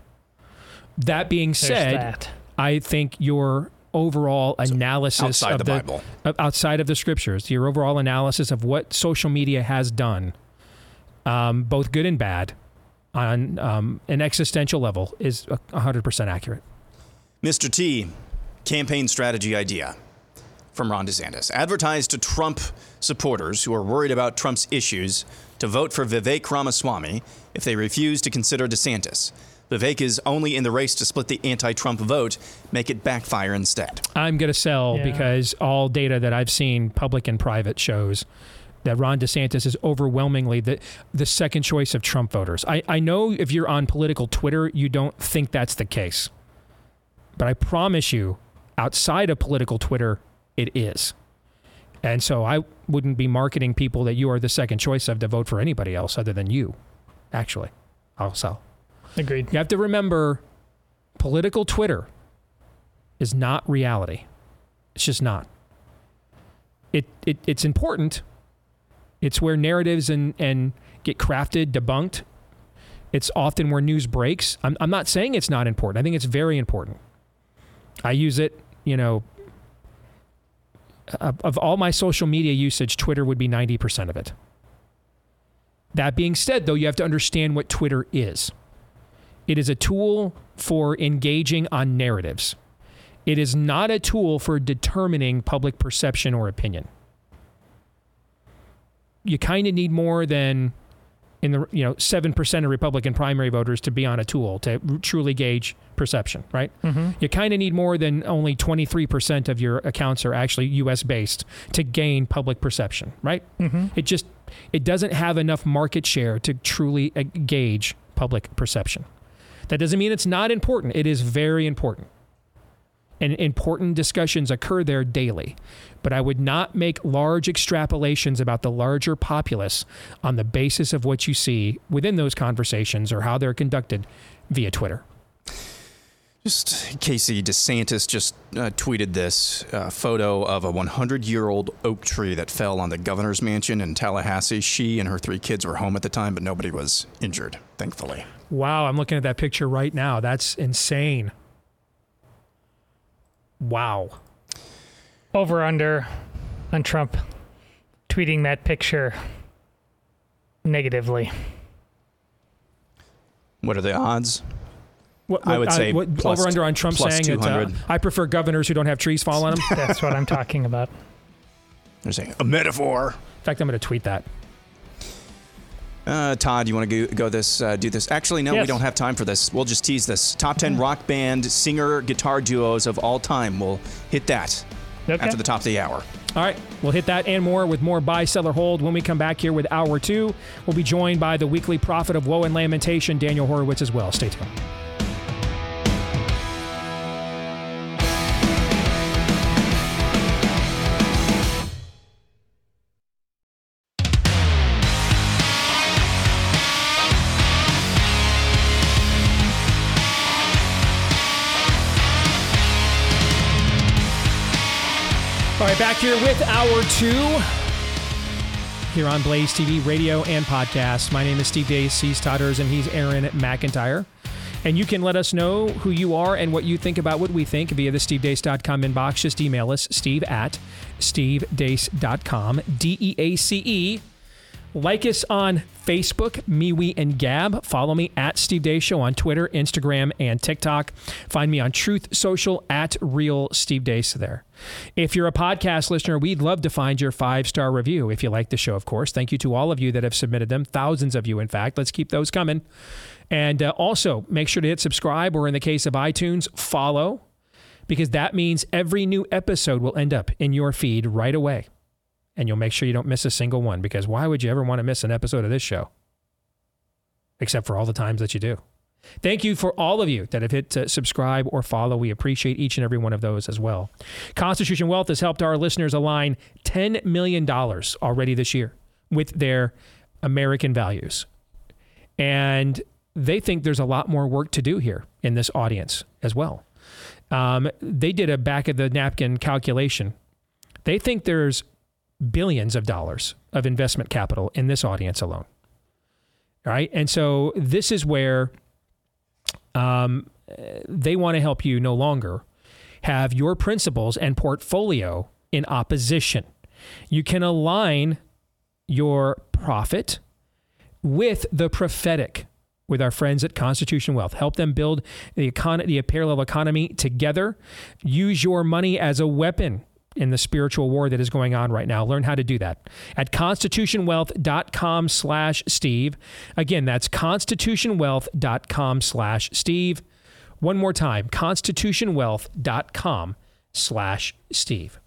That being said, that. I think your overall analysis outside of the Bible. outside of the scriptures, your overall analysis of what social media has done, um, both good and bad, on um, an existential level, is a 100% accurate. Mr. T, campaign strategy idea from Ron DeSantis. Advertise to Trump supporters who are worried about Trump's issues to vote for Vivek Ramaswamy if they refuse to consider DeSantis. Vivek is only in the race to split the anti Trump vote, make it backfire instead. I'm going to sell Yeah. because all data that I've seen, public and private, shows that Ron DeSantis is overwhelmingly the, the second choice of Trump voters. I, I know if you're on political Twitter, you don't think that's the case. But I promise you, outside of political Twitter, it is. And so I wouldn't be marketing people that you are the second choice of to vote for anybody else other than you, actually. I'll sell. Agreed. You have to remember political Twitter is not reality. It's just not. It, it it's important. It's where narratives and, and get crafted, debunked. It's often where news breaks. I'm, I'm not saying it's not important. I think it's very important. I use it, you know, of, of all my social media usage, Twitter would be 90% of it. That being said, though, you have to understand what Twitter is. It is a tool for engaging on narratives. It is not a tool for determining public perception or opinion. You kind of need more than in the you know 7% of Republican primary voters to be on a tool to truly gauge perception, right? Mhm. You kind of need more than only 23% of your accounts are actually US based to gain public perception, right? Mhm. It just it doesn't have enough market share to truly uh, gauge public perception. That doesn't mean it's not important. It is very important. And important discussions occur there daily. But I would not make large extrapolations about the larger populace on the basis of what you see within those conversations or how they're conducted via Twitter. Just Casey DeSantis just uh, tweeted this uh, photo of a 100 year old oak tree that fell on the governor's mansion in Tallahassee. She and her three kids were home at the time, but nobody was injured, thankfully. Wow, I'm looking at that picture right now. That's insane. Wow. Over under on Trump tweeting that picture negatively. What are the odds? What, I would uh, say what, plus- over under on Trump plus saying it's, uh, I prefer governors who don't have trees fall on them. That's what I'm talking about. They're saying a metaphor. In fact, I'm going to tweet that. Uh, Todd, you want to go, go this, uh, do this? Actually, no, we don't have time for this. We'll just tease this. Top 10 rock band singer guitar duos of all time. We'll hit that Okay. after the top of the hour. All right, we'll hit that and more with more buy, seller, hold. When we come back here with hour two, we'll be joined by the weekly prophet of woe and lamentation, Daniel Horowitz, as well. Stay tuned. Here with hour two here on Blaze TV, radio and podcast. My name is Steve Deace. He's Todders, and he's Aaron McIntyre. And you can let us know who you are and what you think about what we think via the stevedeace.com inbox. Just email us, steve at stevedeace.com, D E A C E. Like us on Facebook, MeWe, and Gab. Follow me at Steve Deace Show on Twitter, Instagram, and TikTok. Find me on Truth Social at Real Steve Deace there. If you're a podcast listener, we'd love to find your five star review if you like the show, of course. Thank you to all of you that have submitted them, thousands of you, in fact. Let's keep those coming. And uh, also, make sure to hit subscribe, or in the case of iTunes, follow, because that means every new episode will end up in your feed right away and you'll make sure you don't miss a single one because why would you ever want to miss an episode of this show? Except for all the times that you do. Thank you for all of you that have hit uh, subscribe or follow. We appreciate each and every one of those as well. Constitution Wealth has helped our listeners align $10 million already this year with their American values. And they think there's a lot more work to do here in this audience as well. Um, they did a back of the napkin calculation. They think there's billions of dollars of investment capital in this audience alone. All right. And so this is where um, they want to help you no longer have your principles and portfolio in opposition. You can align your profit with the prophetic with our friends at Constitution Wealth. Help them build the, econ- the parallel economy together. Use your money as a weapon in the spiritual war that is going on right now. Learn how to do that at constitutionwealth.com slash Steve. Again, that's constitutionwealth.com slash Steve. One more time, constitutionwealth.com slash Steve.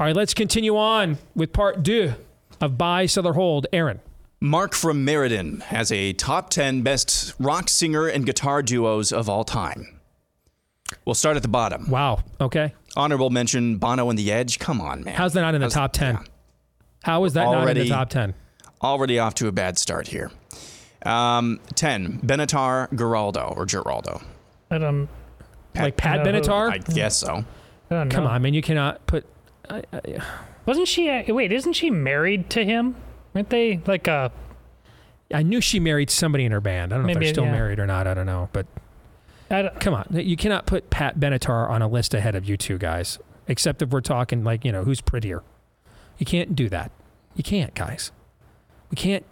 All right, let's continue on with part two of Buy, Sell, or Hold. Aaron. Mark from Meriden has a top 10 best rock singer and guitar duos of all time. We'll start at the bottom. Wow. Okay. Honorable mention Bono and the Edge. Come on, man. How's that not in the How's- top 10? How is that not in the top 10? Already off to a bad start here. Um, 10, Benatar Giraldo or Giraldo. I don't. Like Pat No. Benatar? I guess so. I don't Come on, man. You cannot put. I, I, Wasn't she? Uh, wait, isn't she married to him? Aren't they like a? I knew she married somebody in her band. I don't know if they're still yeah. married or not. I don't know. But I don't- come on. You cannot put Pat Benatar on a list ahead of you two guys, except if we're talking like, you know, who's prettier. You can't do that. You can't, guys. We can't.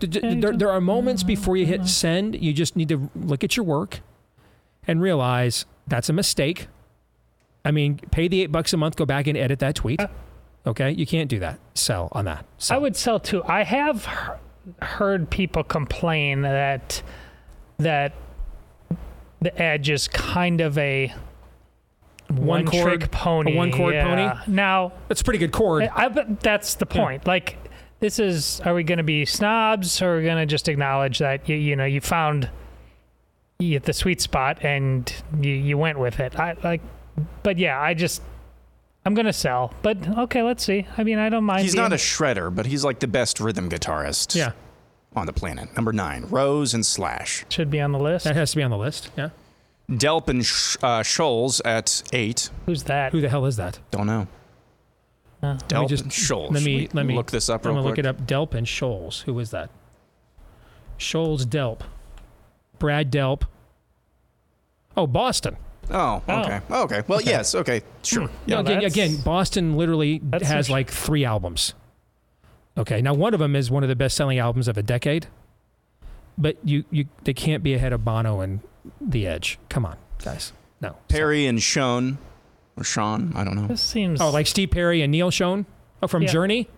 There, there are moments before you hit send. You just need to look at your work and realize that's a mistake. I mean, pay the eight bucks a month, go back and edit that tweet. Uh, okay? You can't do that. Sell on that. I would sell too. I have heard people complain that that the Edge is kind of a One chord- trick pony. a one chord yeah. pony? Now That's a pretty good chord. I, I bet that's the point. Like, this is. Are we going to be snobs, or are we going to just acknowledge that you, you know you found you the sweet spot and you, you went with it? I like, but yeah, I just I'm going to sell. But okay, let's see. I mean, I don't mind. He's not a shredder, but he's like the best rhythm guitarist Yeah. On the planet. Number nine, Rose and Slash. should be on the list. That has to be on the list. Yeah. Delp and Sh- uh, Scholz at eight. Who's that? Who the hell is that? Don't know. Uh, Let me Delp just- and Scholz. Let me Should let me look this up I'm real gonna look it up. Delp and Scholz. Who is that? Scholz Delp. Brad Delp. Oh, Boston. Oh, okay. Okay. Well, yes. Okay. Sure. Yeah, Yeah. again, again, Boston literally has a- like three albums. Okay, now one of them is one of the best-selling albums of a decade, but you you they can't be ahead of Bono and The Edge. Come on, guys. No. Perry and Schon, or Schon. I don't know. This seems. Oh, like Steve Perry and Neal Schon? Oh, from Yeah. Journey?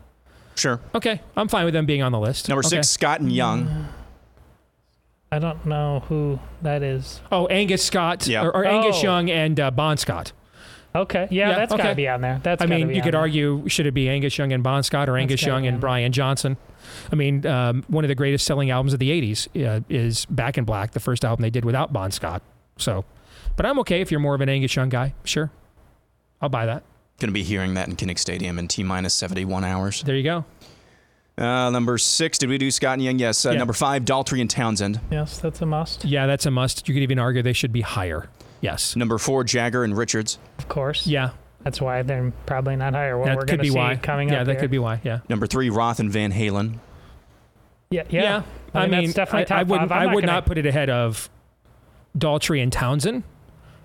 Sure. Okay, I'm fine with them being on the list. Number Okay. six, Scott and Young. I don't know who that is. Oh, Angus Scott Yeah. or, or Angus Oh. Young and uh, Bon Scott. Okay, yeah, Yeah, that's okay. got to be on there. That's. I gotta mean, be you on could there. argue should it be Angus Young and Bon Scott or Angus gotta Young be and on Brian Johnson? I mean, um, one of the greatest selling albums of the '80s uh, is Back in Black, the first album they did without Bon Scott. So, but I'm okay if you're more of an Angus Young guy. Sure, I'll buy that. Going to be hearing that in Kinnick Stadium in T minus 71 hours. There you go. Uh, number six, did we do Scott and Young? Yes. Uh, Yeah. Number five, Daltrey and Townshend. Yes, that's a must. Yeah, that's a must. You could even argue they should be higher. Yes. Number four, Jagger and Richards. Of course. Yeah, That's why they're probably not higher. What that we're could going to be see why. coming yeah, up that here. could be why. Yeah. Number three, Roth and Van Halen. Yeah, yeah. I, I mean, mean, that's definitely I, top I wouldn't. five. I'm I not would gonna- not put it ahead of Daltrey and Townshend,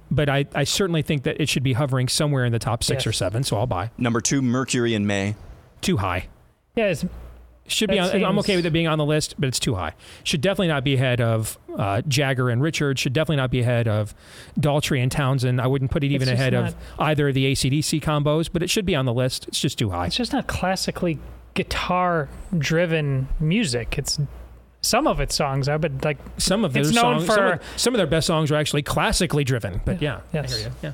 but I, I certainly think that it should be hovering somewhere in the top six Yes. or seven. So I'll buy. Number two, Mercury in May. Too high. Yeah, it's, Should be. On, That I'm okay with it being on the list, but it's too high. Should definitely not be ahead of uh, Jagger and Richard. Should definitely not be ahead of Daltrey and Townshend. I wouldn't put it even ahead not- of either of the ACDC combos, but it should be on the list. It's just too high. it's just not classically guitar driven music. It's some of its songs are, but like Some of their it's known songs, for some, of, some of their best songs are actually classically driven. But yeah, I Yes. hear you. Yeah.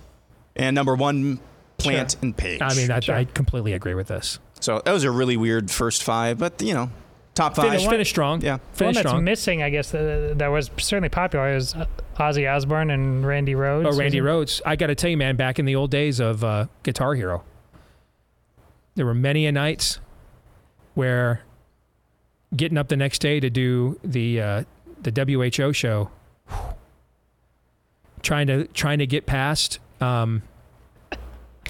And number one, Plant and Page. I mean, that, I completely agree with this. So that was a really weird first five, but you know, top five. Finish, finish strong. Yeah. one Finish that's strong. missing. I guess uh, that was certainly popular is uh, Ozzy Osbourne and Randy Rhoads. Oh, Randy Is Rhoads. I got to tell you, man, back in the old days of uh, Guitar Hero, there were many a nights where getting up the next day to do the uh, the WHO show, trying to trying to get past. Um,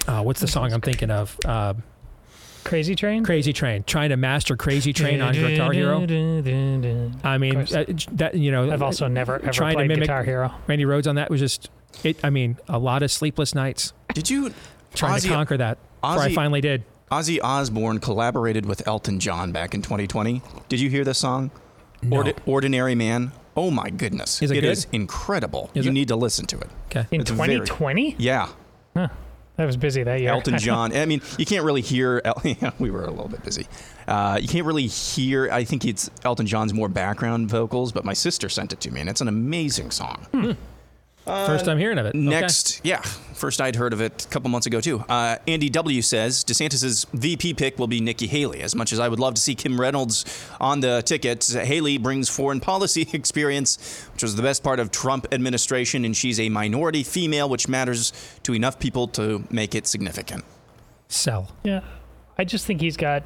uh, what's the song I'm thinking of? Crazy Train. Crazy Train. Trying to master Crazy Train on Guitar Hero. I mean, uh, that you know, I've also never ever trying played to mimic Guitar Hero. Randy Rhoads on that was just it. I mean, a lot of sleepless nights. Did you trying to conquer that? before I Ozzy- finally did. Ozzy Osbourne collaborated with Elton John back in 2020. Did you hear this song? Ordi- Ordinary Man. Oh my goodness. Is it good? is incredible. Is you it? need to listen to it. Okay. In It's very- 2020? Yeah. Huh. I was busy that year. Elton John. I mean, you can't really hear. El- yeah, we were a little bit busy. Uh, you can't really hear. I think it's Elton John's more background vocals, but my sister sent it to me, and it's an amazing song. First time hearing of it. Okay. Next, yeah, first I'd heard of it a couple months ago too. Uh, Andy W says DeSantis's VP pick will be Nikki Haley. As much as I would love to see Kim Reynolds on the ticket, Haley brings foreign policy experience, which was the best part of Trump administration, and she's a minority female, which matters to enough people to make it significant. Sell. Yeah, I just think he's got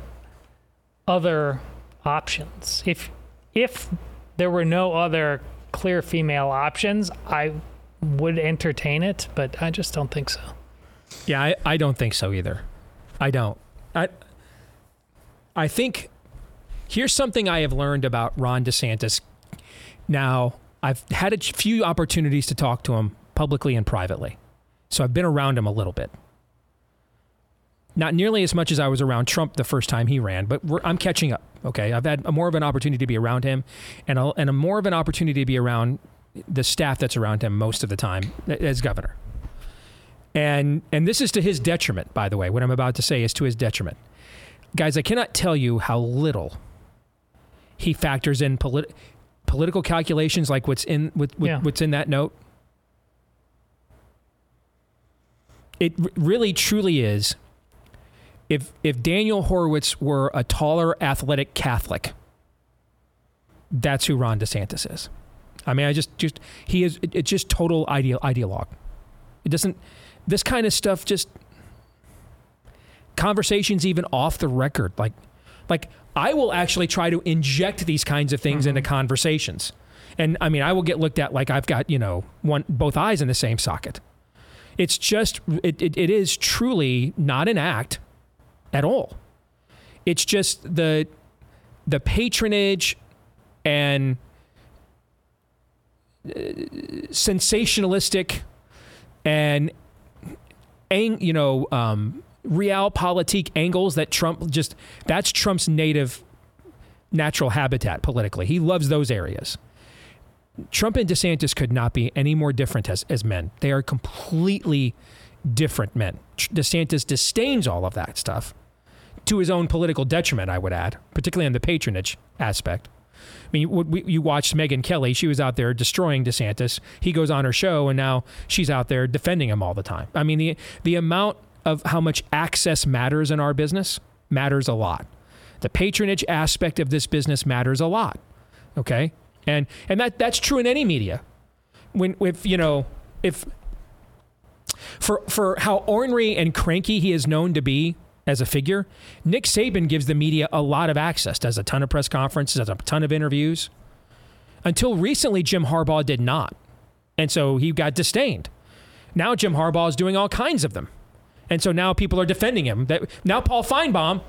other options. If if there were no other clear female options, I would entertain it, but I just don't think so. Yeah, I, I don't think so either. I don't. I I think here's something I have learned about Ron DeSantis. Now, I've had a few opportunities to talk to him publicly and privately. So I've been around him a little bit. Not nearly as much as I was around Trump the first time he ran, but I'm catching up. Okay, I've had more of an opportunity to be around him, and a, and a more of an opportunity to be around the staff that's around him most of the time as governor. And and this is to his detriment, by the way. What I'm about to say is to his detriment. Guys, I cannot tell you how little he factors in polit- political calculations like what's in with, with Yeah. what's in that note. It r- really truly is if if Daniel Horowitz were a taller athletic Catholic, that's who Ron DeSantis is. I mean, I just just he is it- it's just total ideal ideologue. It doesn't this kind of stuff just conversations even off the record like like I will actually try to inject these kinds of things into mm-hmm. conversations. And I mean, I will get looked at like I've got, you know, one both eyes in the same socket. It's just it, it, it is truly not an act at all. It's just the the patronage and sensationalistic and ang- you know um, realpolitik angles that Trump just that's Trump's native natural habitat politically. He loves those areas. Trump and DeSantis could not be any more different as, as men. They are completely different men. DeSantis disdains all of that stuff to his own political detriment, I would add, particularly on the patronage aspect. I mean, you, we, you watched Megyn Kelly. She was out there destroying DeSantis. He goes on her show, and now she's out there defending him all the time. I mean, the, the amount of how much access matters in our business matters a lot. The patronage aspect of this business matters a lot. Okay? And and that that's true in any media. When if you know, if for for how ornery and cranky he is known to be as a figure, Nick Saban gives the media a lot of access, does a ton of press conferences, does a ton of interviews. Until recently, Jim Harbaugh did not. And so he got disdained. Now Jim Harbaugh is doing all kinds of them. And so now people are defending him. Now Paul Finebaum,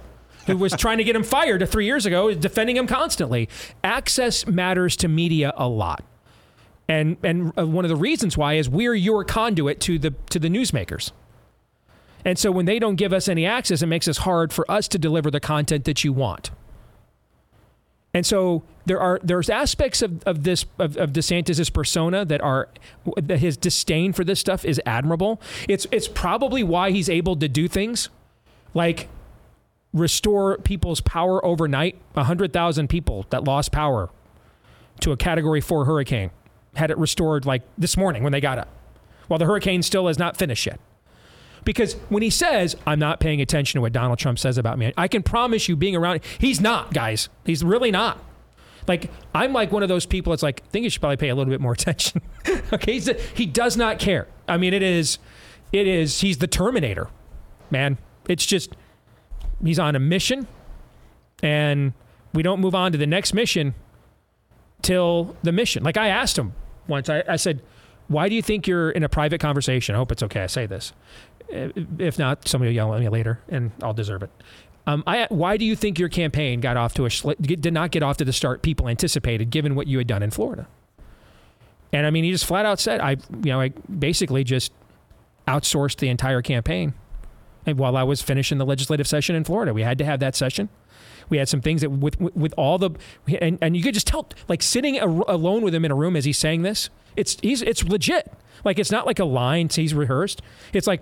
who was trying to get him fired three years ago, is defending him constantly. Access matters to media a lot. And and uh, one of the reasons why is we're your conduit to the to the newsmakers. And so when they don't give us any access, it makes it hard for us to deliver the content that you want. And so there are there's aspects of, of this of, of DeSantis's persona that are that his disdain for this stuff is admirable. It's it's probably why he's able to do things like restore people's power overnight. hundred thousand people that lost power to a Category Four hurricane had it restored like this morning when they got up, while the hurricane still has not finished yet. Because when he says, I'm not paying attention to what Donald Trump says about me, I can promise you being around, he's not, guys. He's really not. Like, I'm like one of those people that's like, I think you should probably pay a little bit more attention. okay. A, he does not care. I mean, it is, it is, he's the Terminator, man. It's just, he's on a mission and we don't move on to the next mission till the mission. Like I asked him once, I, I said, why do you think you're in a private conversation? I hope it's okay I say this. If not, somebody will yell at me later, and I'll deserve it. Um, I, why do you think your campaign got off to a did not get off to the start people anticipated, given what you had done in Florida? And I mean, he just flat out said, "I, you know, I basically just outsourced the entire campaign." And while I was finishing the legislative session in Florida, we had to have that session. We had some things that with with, with all the and, and you could just tell, like sitting a, alone with him in a room as he's saying this, it's he's it's legit. Like it's not like a line he's rehearsed. It's like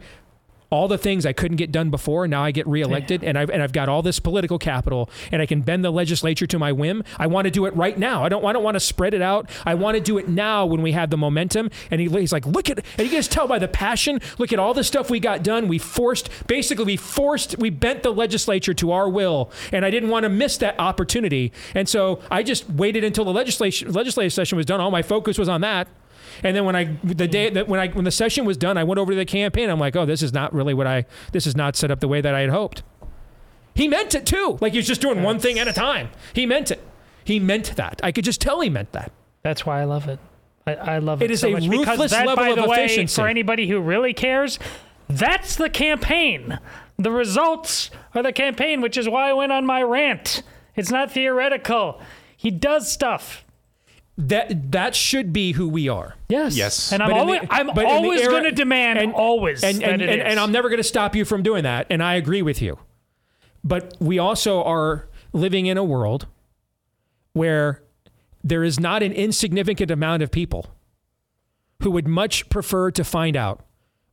all the things I couldn't get done before. Now I get reelected, and I've and I've got all this political capital, and I can bend the legislature to my whim. I want to do it right now. I don't. I don't want to spread it out. I want to do it now when we have the momentum. And he, he's like, look at, and you can just tell by the passion. Look at all the stuff we got done. We forced, basically, we forced, we bent the legislature to our will, and I didn't want to miss that opportunity. And so I just waited until the legislation legislative session was done. All my focus was on that. And then when I the day that when I when the session was done, I went over to the campaign. I'm like, oh, this is not really what I this is not set up the way that I had hoped. He meant it too. Like he was just doing one thing at a time. He meant it. He meant that. I could just tell he meant that. That's why I love it. I, I love it. It is so a much ruthless because that, level by the of way, efficiency. for anybody who really cares, that's the campaign. The results are the campaign, which is why I went on my rant. It's not theoretical. He does stuff. That that should be who we are. Yes. Yes. And I'm But in always, the- I'm but in the always era- going to demand always and, that and, it and, is. and I'm never going to stop you from doing that. And I agree with you. But we also are living in a world where there is not an insignificant amount of people who would much prefer to find out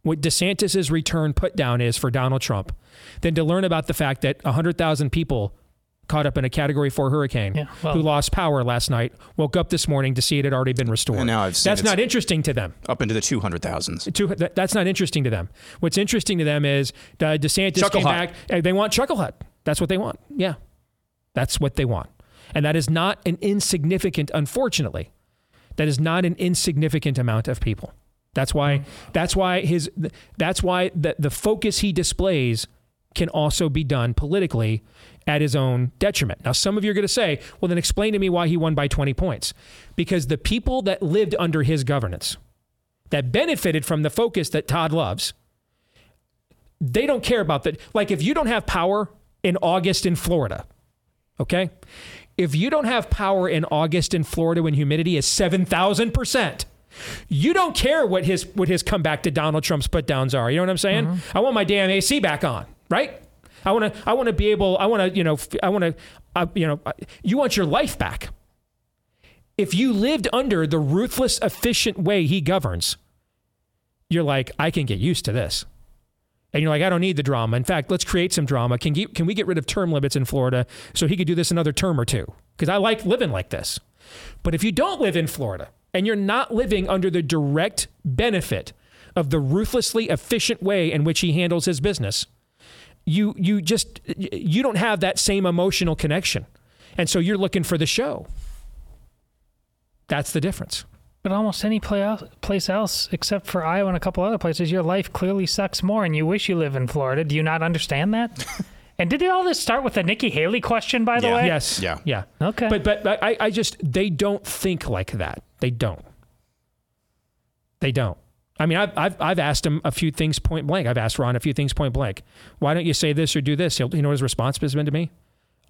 what DeSantis's return put down is for Donald Trump than to learn about the fact that 100,000 people caught up in a category 4 hurricane Yeah, well- who lost power last night woke up this morning to see it had already been restored. And now I've seen That's not interesting to them. Up into the 200,000s. Two, that's not interesting to them. What's interesting to them is uh, DeSantis Chuckle came Hut. back. uh, They want Chuckle Hut. That's what they want. Yeah, that's what they want, and that is not an insignificant. Unfortunately, that is not an insignificant amount of people. That's why. That's why his. That's why the the focus he displays can also be done politically at his own detriment. Now, some of you are going to say, well, then explain to me why he won by 20 points. Because the people that lived under his governance, that benefited from the focus that Todd loves, they don't care about that. Like, if you don't have power in August in Florida, okay? If you don't have power in August in Florida when humidity is 7,000%, you don't care what his what his comeback to Donald Trump's put downs are. You know what I'm saying? Mm-hmm. I want my damn AC back on, right? I want to I want to be able I want to, you know, I want to uh, you know, uh, you want your life back. If you lived under the ruthless efficient way he governs, you're like, I can get used to this. And you're like, I don't need the drama. In fact, let's create some drama. Can, can we get rid of term limits in Florida so he could do this another term or two? Because I like living like this. But if you don't live in Florida and you're not living under the direct benefit of the ruthlessly efficient way in which he handles his business, you you just you don't have that same emotional connection. And so you're looking for the show. That's the difference. But almost any place else, except for Iowa and a couple other places, your life clearly sucks more, and you wish you live in Florida. Do you not understand that? and did all this start with the Nikki Haley question, by the way? Yes. Yeah. Yeah. Okay. But but I, I just they don't think like that. They don't. They don't. I mean, I've, I've, I've asked him a few things point blank. I've asked Ron a few things point blank. Why don't you say this or do this? He'll, you know what his response has been to me?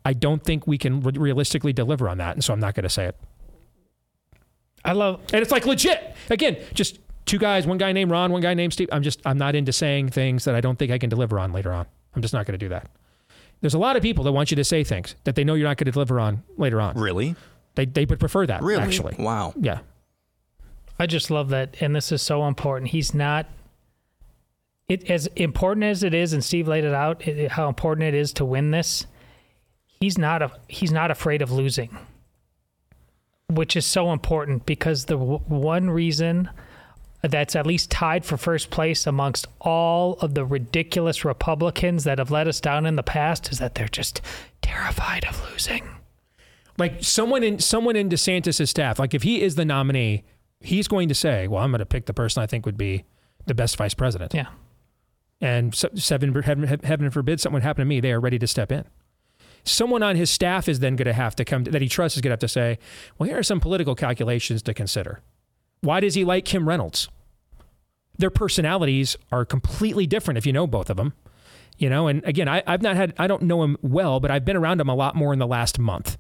I don't think we can re- realistically deliver on that, and so I'm not going to say it. I love, and it's like legit. Again, just two guys, one guy named Ron, one guy named Steve. I'm just, I'm not into saying things that I don't think I can deliver on later on. I'm just not going to do that. There's a lot of people that want you to say things that they know you're not going to deliver on later on. Really? They they would prefer that. Really? Actually. Wow. Yeah. I just love that, and this is so important. He's not. It as important as it is, and Steve laid it out it, how important it is to win this. He's not a he's not afraid of losing, which is so important because the w- one reason that's at least tied for first place amongst all of the ridiculous Republicans that have let us down in the past is that they're just terrified of losing. Like someone in someone in DeSantis' staff, like if he is the nominee, he's going to say, "Well, I'm going to pick the person I think would be the best vice president." Yeah. And so, seven, heaven, heaven forbid something would happen to me, they are ready to step in. Someone on his staff is then going to have to come that he trusts is going to have to say, "Well, here are some political calculations to consider." Why does he like Kim Reynolds? Their personalities are completely different if you know both of them. You know, and again, I, I've not had, I don't know him well, but I've been around him a lot more in the last month.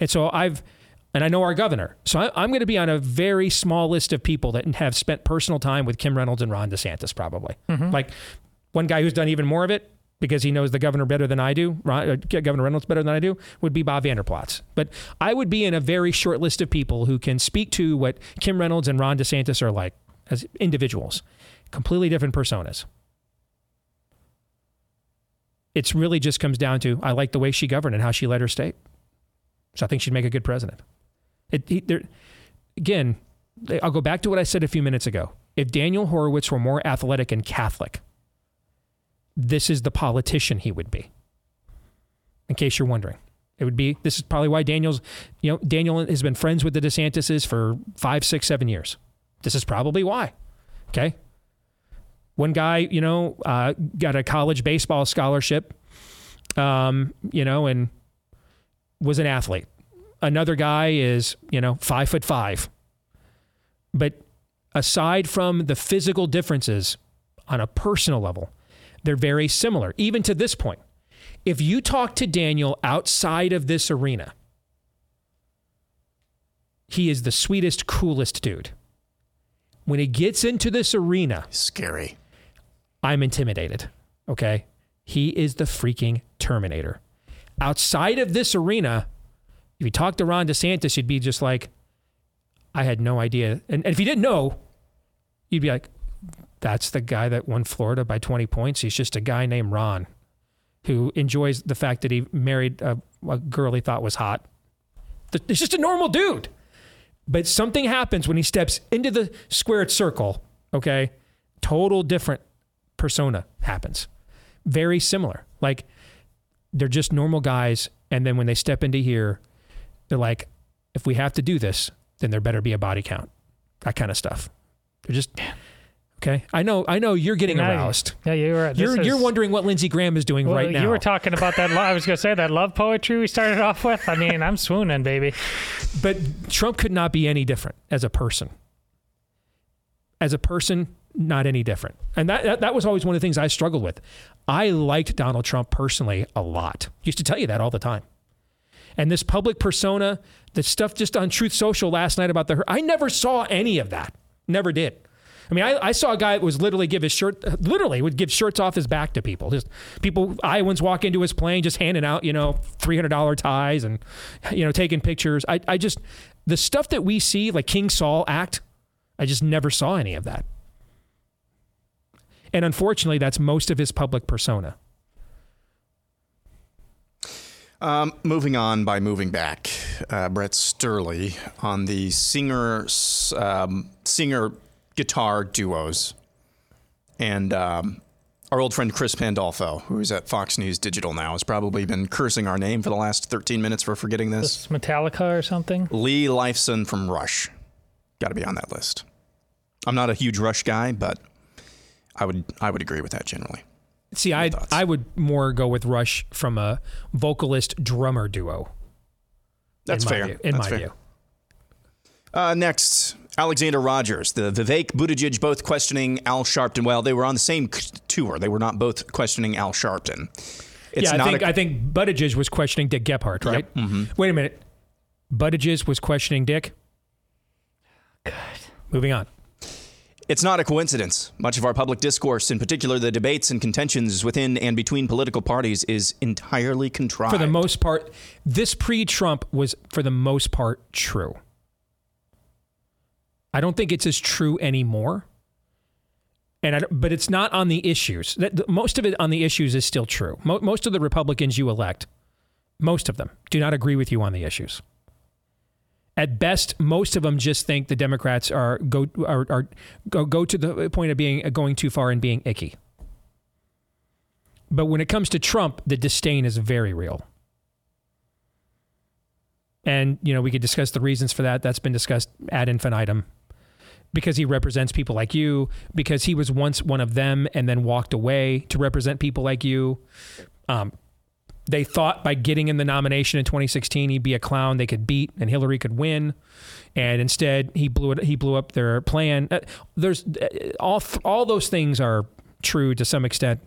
And so I've, and I know our governor. So I, I'm going to be on a very small list of people that have spent personal time with Kim Reynolds and Ron DeSantis, probably. Mhm. Like one guy who's done even more of it because he knows the governor better than I do, Ron, uh, Governor Reynolds better than I do, would be Bob Vander Plaats. But I would be in a very short list of people who can speak to what Kim Reynolds and Ron DeSantis are like as individuals, completely different personas. It's really just comes down to I like the way she governed and how she led her state. So I think she'd make a good president. It, he, there, again, I'll go back to what I said a few minutes ago. If Daniel Horowitz were more athletic and Catholic, this is the politician he would be. In case you're wondering, it would be. This is probably why Daniel's, you know, Daniel has been friends with the DeSantises for five, six, seven years. This is probably why. Okay. One guy, you know, uh, got a college baseball scholarship, um, you know, and was an athlete. Another guy is, you know, five foot five. But aside from the physical differences on a personal level, they're very similar, even to this point. If you talk to Daniel outside of this arena, he is the sweetest, coolest dude. When he gets into this arena, scary. I'm intimidated. Okay. He is the freaking Terminator. Outside of this arena, if you talk to Ron DeSantis, you'd be just like, I had no idea. And, and if you didn't know, you'd be like, that's the guy that won Florida by 20 points. He's just a guy named Ron who enjoys the fact that he married a, a girl he thought was hot. He's just a normal dude. But something happens when he steps into the squared circle, okay? Total different persona happens. Very similar. Like they're just normal guys. And then when they step into here, they're like, if we have to do this, then there better be a body count. That kind of stuff. They're just okay. I know. I know you're getting aroused. Yeah, you were. this You're you're wondering what Lindsey Graham is doing Well, right now. You were talking about that. Lo- I was going to say that love poetry we started off with. I mean, I'm swooning, baby. But Trump could not be any different as a person. As a person, not any different. And that, that, that was always one of the things I struggled with. I liked Donald Trump personally a lot. Used to tell you that all the time. And this public persona, the stuff just on Truth Social last night about the I never saw any of that. Never did. I mean, I, I saw a guy that was literally give his shirt, literally would give shirts off his back to people. Just people, Iowans walk into his plane, just handing out, you know, three hundred dollar ties and, you know, taking pictures. I, I just the stuff that we see, like King Saul act, I just never saw any of that. And unfortunately, that's most of his public persona. Um, moving on by moving back, uh, Brett Sturley on the singer um, singer guitar duos, and um, our old friend Chris Pandolfo, who is at Fox News Digital now, has probably been cursing our name for the last 13 minutes for forgetting this. This Metallica or something. Lee Lifeson from Rush, got to be on that list. I'm not a huge Rush guy, but I would I would agree with that generally. See, I I would more go with Rush from a vocalist drummer duo. That's in fair. view- in That's my fair. view. Uh, next, Alexander Rogers, the Vivek Buttigieg, both questioning Al Sharpton. Well, they were on the same c- tour. They were not both questioning Al Sharpton. It's yeah, I think a- I think Buttigieg was questioning Dick Gephardt, right? Mhm. Wait a minute, Buttigieg was questioning Dick. Moving on. It's not a coincidence. Much of our public discourse, in particular the debates and contentions within and between political parties, is entirely contrived. For the most part, this pre Trump was, for the most part, true. I don't think it's as true anymore. And I, but it's not on the issues. That- Most of it on the issues is still true. Mo- Most of the Republicans you elect, most of them, do not agree with you on the issues. At best, most of them just think the Democrats are go are, are go go to the point of being going too far and being icky. But when it comes to Trump, the disdain is very real. And you know, we could discuss the reasons for that. That's been discussed ad infinitum. Because he represents people like you, because he was once one of them and then walked away to represent people like you. Um, they thought by getting in the nomination in 2016 he'd be a clown they could beat and Hillary could win, and instead he blew it. He blew up their plan. Uh, there's uh, all all those things are true to some extent,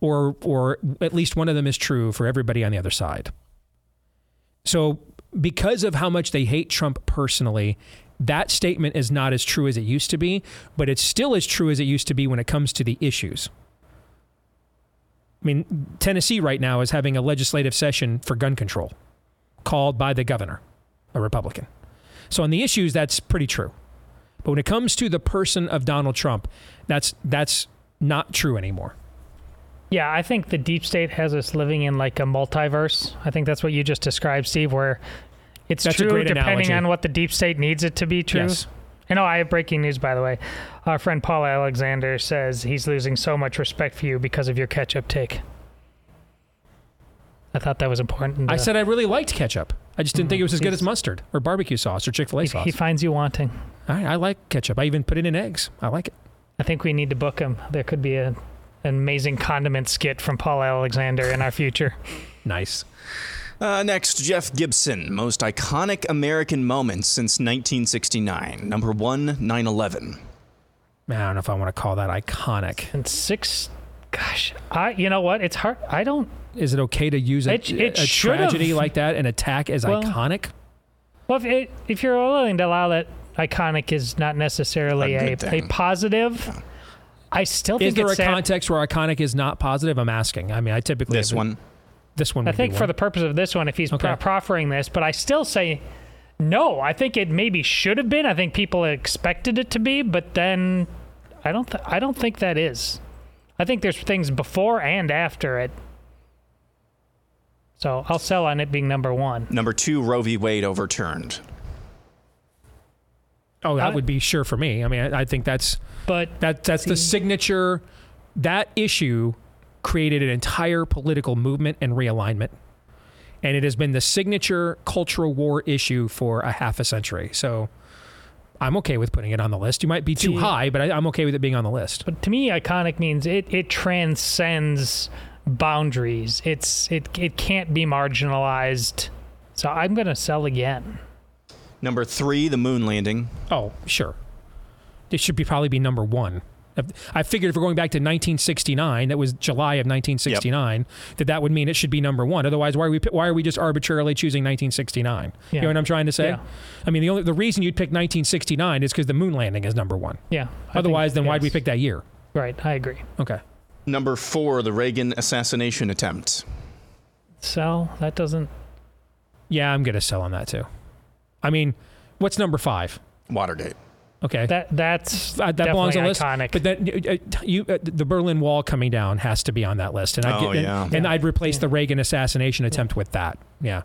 or or at least one of them is true for everybody on the other side. So because of how much they hate Trump personally, that statement is not as true as it used to be, but it's still as true as it used to be when it comes to the issues. I mean, Tennessee right now is having a legislative session for gun control called by the governor, a Republican. So on the issues, that's pretty true. But when it comes to the person of Donald Trump, that's that's not true anymore. Yeah, I think the deep state has us living in like a multiverse. I think that's what you just described, Steve, where it's That's true depending analogy. on what the deep state needs it to be true. Yes. I oh, I have breaking news, by the way. Our friend Paul Alexander says he's losing so much respect for you because of your ketchup take. I thought that was important. I said I really liked ketchup. I just didn't think it was as good mm, as mustard or barbecue sauce or Chick Fil A he, sauce. he finds you wanting. I, I like ketchup. I even put it in eggs. I like it. I think we need to book him. There could be a, an amazing condiment skit from Paul Alexander in our future. Nice. Uh, next, Jeff Gibson. Most iconic American moments since 1969. Number one, 9 11. Man, I don't know if I want to call that iconic. And six, gosh, I you know what? It's hard. I don't. Is it okay to use a, It- it a should've. tragedy like that and attack as Well, iconic? Well, if it, if you're willing to allow that, iconic is not necessarily A a, a, thing. positive. I still think Is there it's a sad- context where iconic is not positive? I'm asking. I mean, I typically This one. This one. I think for one. the purpose of this one, if he's Okay. pro- proffering this, but I still say no. I think it maybe should have been. I think people expected it to be, but then I don't. Th- I don't think that is. I think there's things before and after it. So I'll sell on it being number one. Number two, Roe v. Wade overturned. Oh, that I- would be sure for me. I mean, I, I think that's but that that's the signature. That issue created an entire political movement and realignment, and it has been the signature cultural war issue for a half a century. So. I'm okay with putting it on the list. You might be too high, but I, I'm okay with it being on the list. But to me, iconic means it, it transcends boundaries. It's it it can't be marginalized. So I'm gonna sell again. Number three, the moon landing. Oh, sure. It should be probably be number one. I figured if we're going back to 1969, that was July of 1969, that that would mean it should be number one. Otherwise, why are we why are we just arbitrarily choosing 1969? You know what I'm trying to say? Yeah. I mean, the only the reason you'd pick 1969 is because the moon landing is number one. Yeah. I Otherwise, think- then why'd we pick that year? Right. I agree. Okay. Number four, the Reagan assassination attempt. Sell. That doesn't. Yeah, I'm gonna sell on that too. I mean, what's number five? Watergate. Okay. That that's Uh, that belongs on the list. iconic. But then uh, uh, you, uh, the Berlin Wall coming down has to be on that list, and I'd Oh, get, yeah. and, and I'd replace the Reagan assassination attempt with that. Yeah.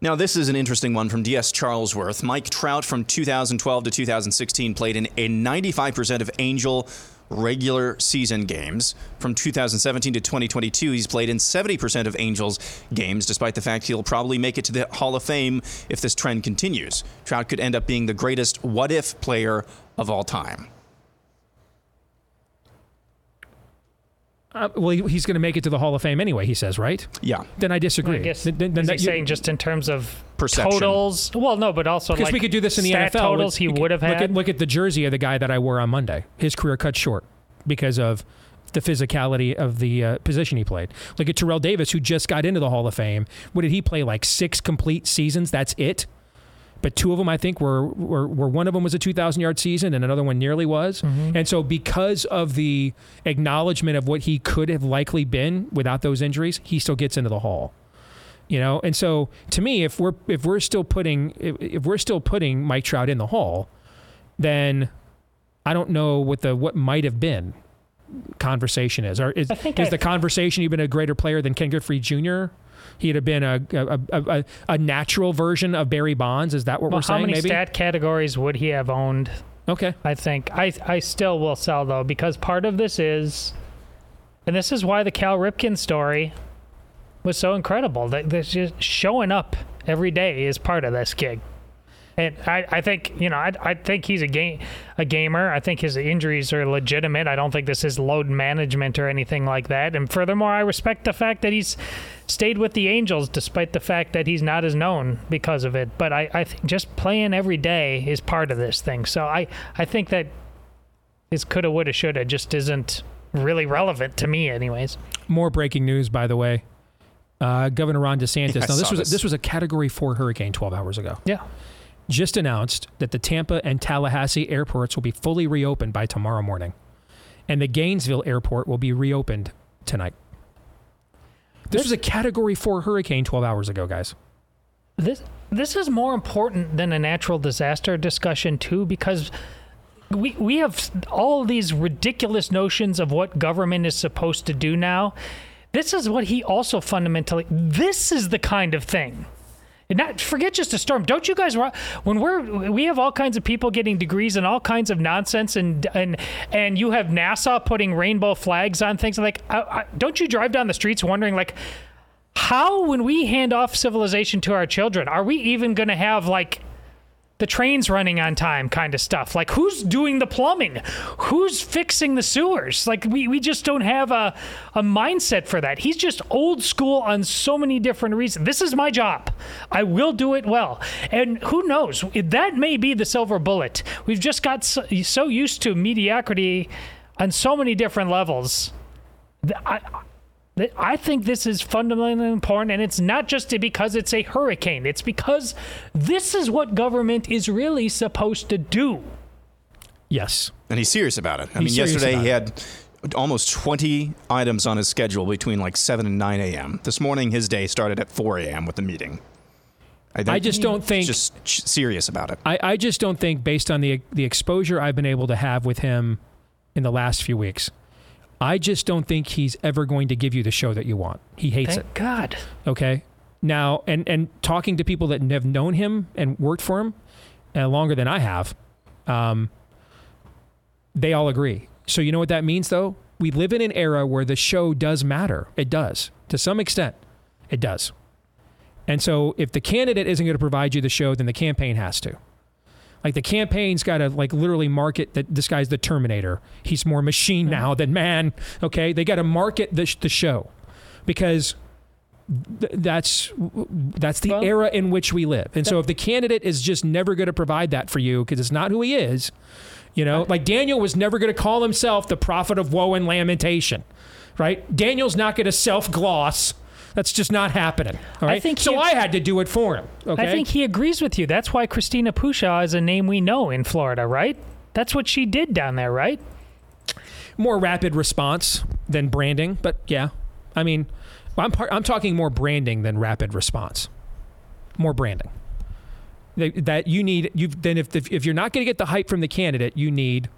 Now, this is an interesting one from D.S. Charlesworth. Mike Trout from 2012 to 2016 played in a 95% of Angel regular season games. From 2017 to 2022, he's played in 70% of Angels games, despite the fact he'll probably make it to the Hall of Fame if this trend continues. Trout could end up being the greatest what if player of all time. Uh, well, he's going to make it to the Hall of Fame anyway. He says, right? Yeah. Then I disagree. I guess Then- then- then is that- he saying just in terms of Perception. totals? Well, no, but also Because like we could do this in the NFL. totals he Look- would have look had. At, look at the jersey of the guy that I wore on Monday. His career cut short because of the physicality of the uh, position he played. Look at Terrell Davis, who just got into the Hall of Fame. What did he play? Like six complete seasons. That's it. But two of them I think were were, were one of them was a 2,000 yard season and another one nearly was. Mm-hmm. And so because of the acknowledgement of what he could have likely been without those injuries, he still gets into the hall. You know, and so to me, if we're if we're still putting if, if we're still putting Mike Trout in the hall, then I don't know what the what might have been conversation is. Or is, I think is I- the conversation even a greater player than Ken Griffey Jr.? He'd have been a a, a, a natural version of Barry Bonds. Is that what Well, we're saying? how many maybe. stat categories would he have owned? Okay. I think I I still will sell though because part of this is, and this is why the Cal Ripken story was so incredible. That this just showing up every day is part of this gig. And I, I think you know I, I think he's a game a gamer. I think his injuries are legitimate. I don't think this is load management or anything like that. And furthermore, I respect the fact that he's stayed with the Angels despite the fact that he's not as known because of it. But I, I think just playing every day is part of this thing. So I, I think that his coulda, woulda, shoulda just isn't really relevant to me, anyways. More breaking news, by the way. Uh, Governor Ron DeSantis. Yeah, now this was this. this was a Category Four hurricane 12 hours ago. Yeah. Just announced that the Tampa and Tallahassee airports will be fully reopened by tomorrow morning, and the Gainesville airport will be reopened tonight. This was a Category Four hurricane 12 hours ago, guys. This this is more important than a natural disaster discussion too, because we we have all these ridiculous notions of what government is supposed to do now. This is what he also fundamentally. This is the kind of thing. Not forget just a storm. Don't you guys? When we're we have all kinds of people getting degrees and all kinds of nonsense, and and and you have NASA putting rainbow flags on things. Like, I, I, don't you drive down the streets wondering like, how when we hand off civilization to our children, are we even going to have like the trains running on time kind of stuff? Like, who's doing the plumbing? Who's fixing the sewers? Like, we, we just don't have a, a mindset for that. He's just old school on so many different reasons. This is my job. I will do it well. And who knows? That may be the silver bullet. We've just got so, so used to mediocrity on so many different levels. I, I think this is fundamentally important, and it's not just because it's a hurricane. It's because this is what government is really supposed to do. Yes. And he's serious about it. I He's mean, yesterday about he it. had almost 20 items on his schedule between like 7 and 9 a.m. This morning, his day started at 4 a.m. with the meeting. I just don't think- just serious about it. I, I just don't think, based on the the exposure I've been able to have with him in the last few weeks, I just don't think he's ever going to give you the show that you want. He hates Thank it. God. Okay. Now, and and talking to people that have known him and worked for him uh, longer than I have, um, they all agree. So you know what that means, though. We live in an era where the show does matter. It does to some extent. It does. And so if the candidate isn't going to provide you the show, then the campaign has to. Like the campaign's got to like literally market that this guy's the Terminator. He's more machine mm-hmm. now than man. Okay, they got to market the, sh- the show because th- that's that's the era in which we live. And so if the candidate is just never going to provide that for you because it's not who he is, you know, like Daniel was never going to call himself the prophet of woe and lamentation, right? Daniel's not going to self gloss. That's just not happening. All right. I think so he- I had to do it for him. Okay. I think he agrees with you. That's why Christina Pushaw is a name we know in Florida, right? That's what she did down there, right? more rapid response than branding, but yeah, I mean, I'm par- I'm talking more branding than rapid response. More branding. That, you need you then if, if if you're not going to get the hype from the candidate, you need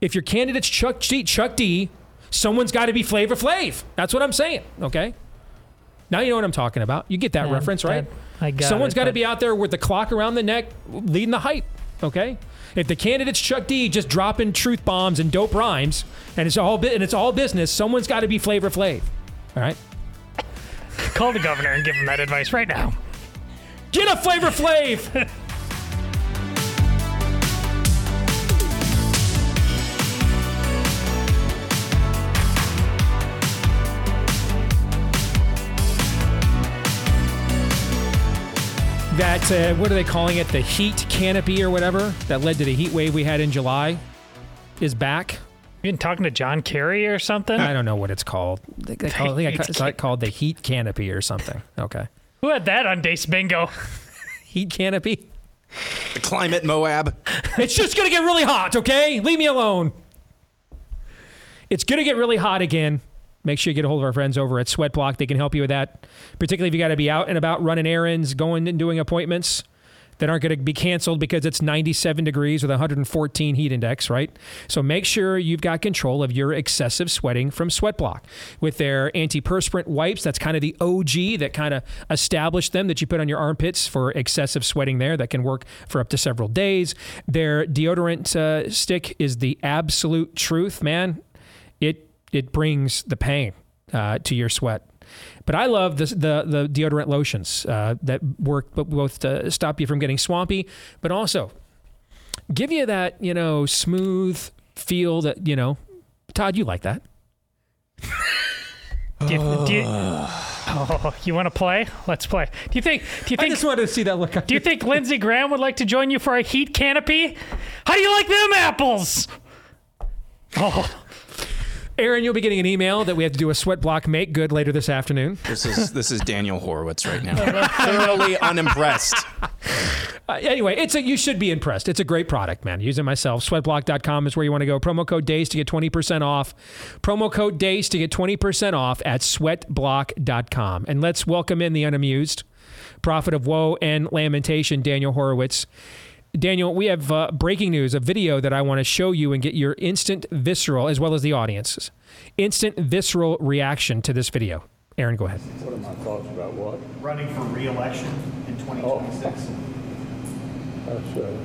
if your candidate's Chuck D, Chuck D, someone's got to be Flavor Flav. That's what I'm saying. Okay. Now you know what I'm talking about. You get that Yeah, reference, right? that- I got Someone's got to be out there with the clock around the neck, leading the hype. Okay. If the candidate's Chuck D just dropping truth bombs and dope rhymes, and it's all and it's all business, someone's got to be Flavor Flav. All right. Call the governor and give him that advice right now. Get a Flavor Flav. that uh, what are they calling it? The heat canopy or whatever that led to the heat wave we had in July is back. You been talking to John Kerry or something? I don't know what it's called. They, they call, I think it's like called the heat canopy or something. Okay, Who had that on Deace Bingo? heat canopy. The climate, Moab. It's just going to get really hot, okay? Leave me alone. It's going to get really hot again. Make sure you get a hold of our friends over at Sweat Block. They can help you with that, particularly if you got to be out and about running errands, going and doing appointments that aren't going to be canceled because it's 97 degrees with 114 heat index, right? So make sure you've got control of your excessive sweating from Sweatblock with their antiperspirant wipes. That's kind of the OG that kind of established them that you put on your armpits for excessive sweating there that can work for up to several days. Their deodorant uh, stick is the absolute truth, man. It it brings the pain uh, to your sweat. But I love the the, the deodorant lotions uh, that work both to stop you from getting swampy, but also give you that you know smooth feel that you know. Todd, you like that? Do you, do you, oh, you want to play? Let's play. Do you think? Do you think? I just wanted to see that look. Do you think Lindsey Graham would like to join you for a heat canopy? How do you like them apples? Oh. Aaron, you'll be getting an email that we have to do a sweat block make good later this afternoon. This is this is Daniel Horowitz right now. Thoroughly unimpressed. Uh, anyway, it's a you should be impressed. It's a great product, man. Use it myself. Sweatblock.com is where you want to go. Promo code DEACE to get 20% off. Promo code DEACE to get 20% off at sweatblock.com. And let's welcome in the unamused prophet of woe and lamentation, Daniel Horowitz. Daniel, we have uh, breaking news, a video that I want to show you and get your instant visceral, as well as the audience's, instant visceral reaction to this video. Aaron, go ahead. What are my thoughts about what? Running for re-election in 2026. Oh. That's uh,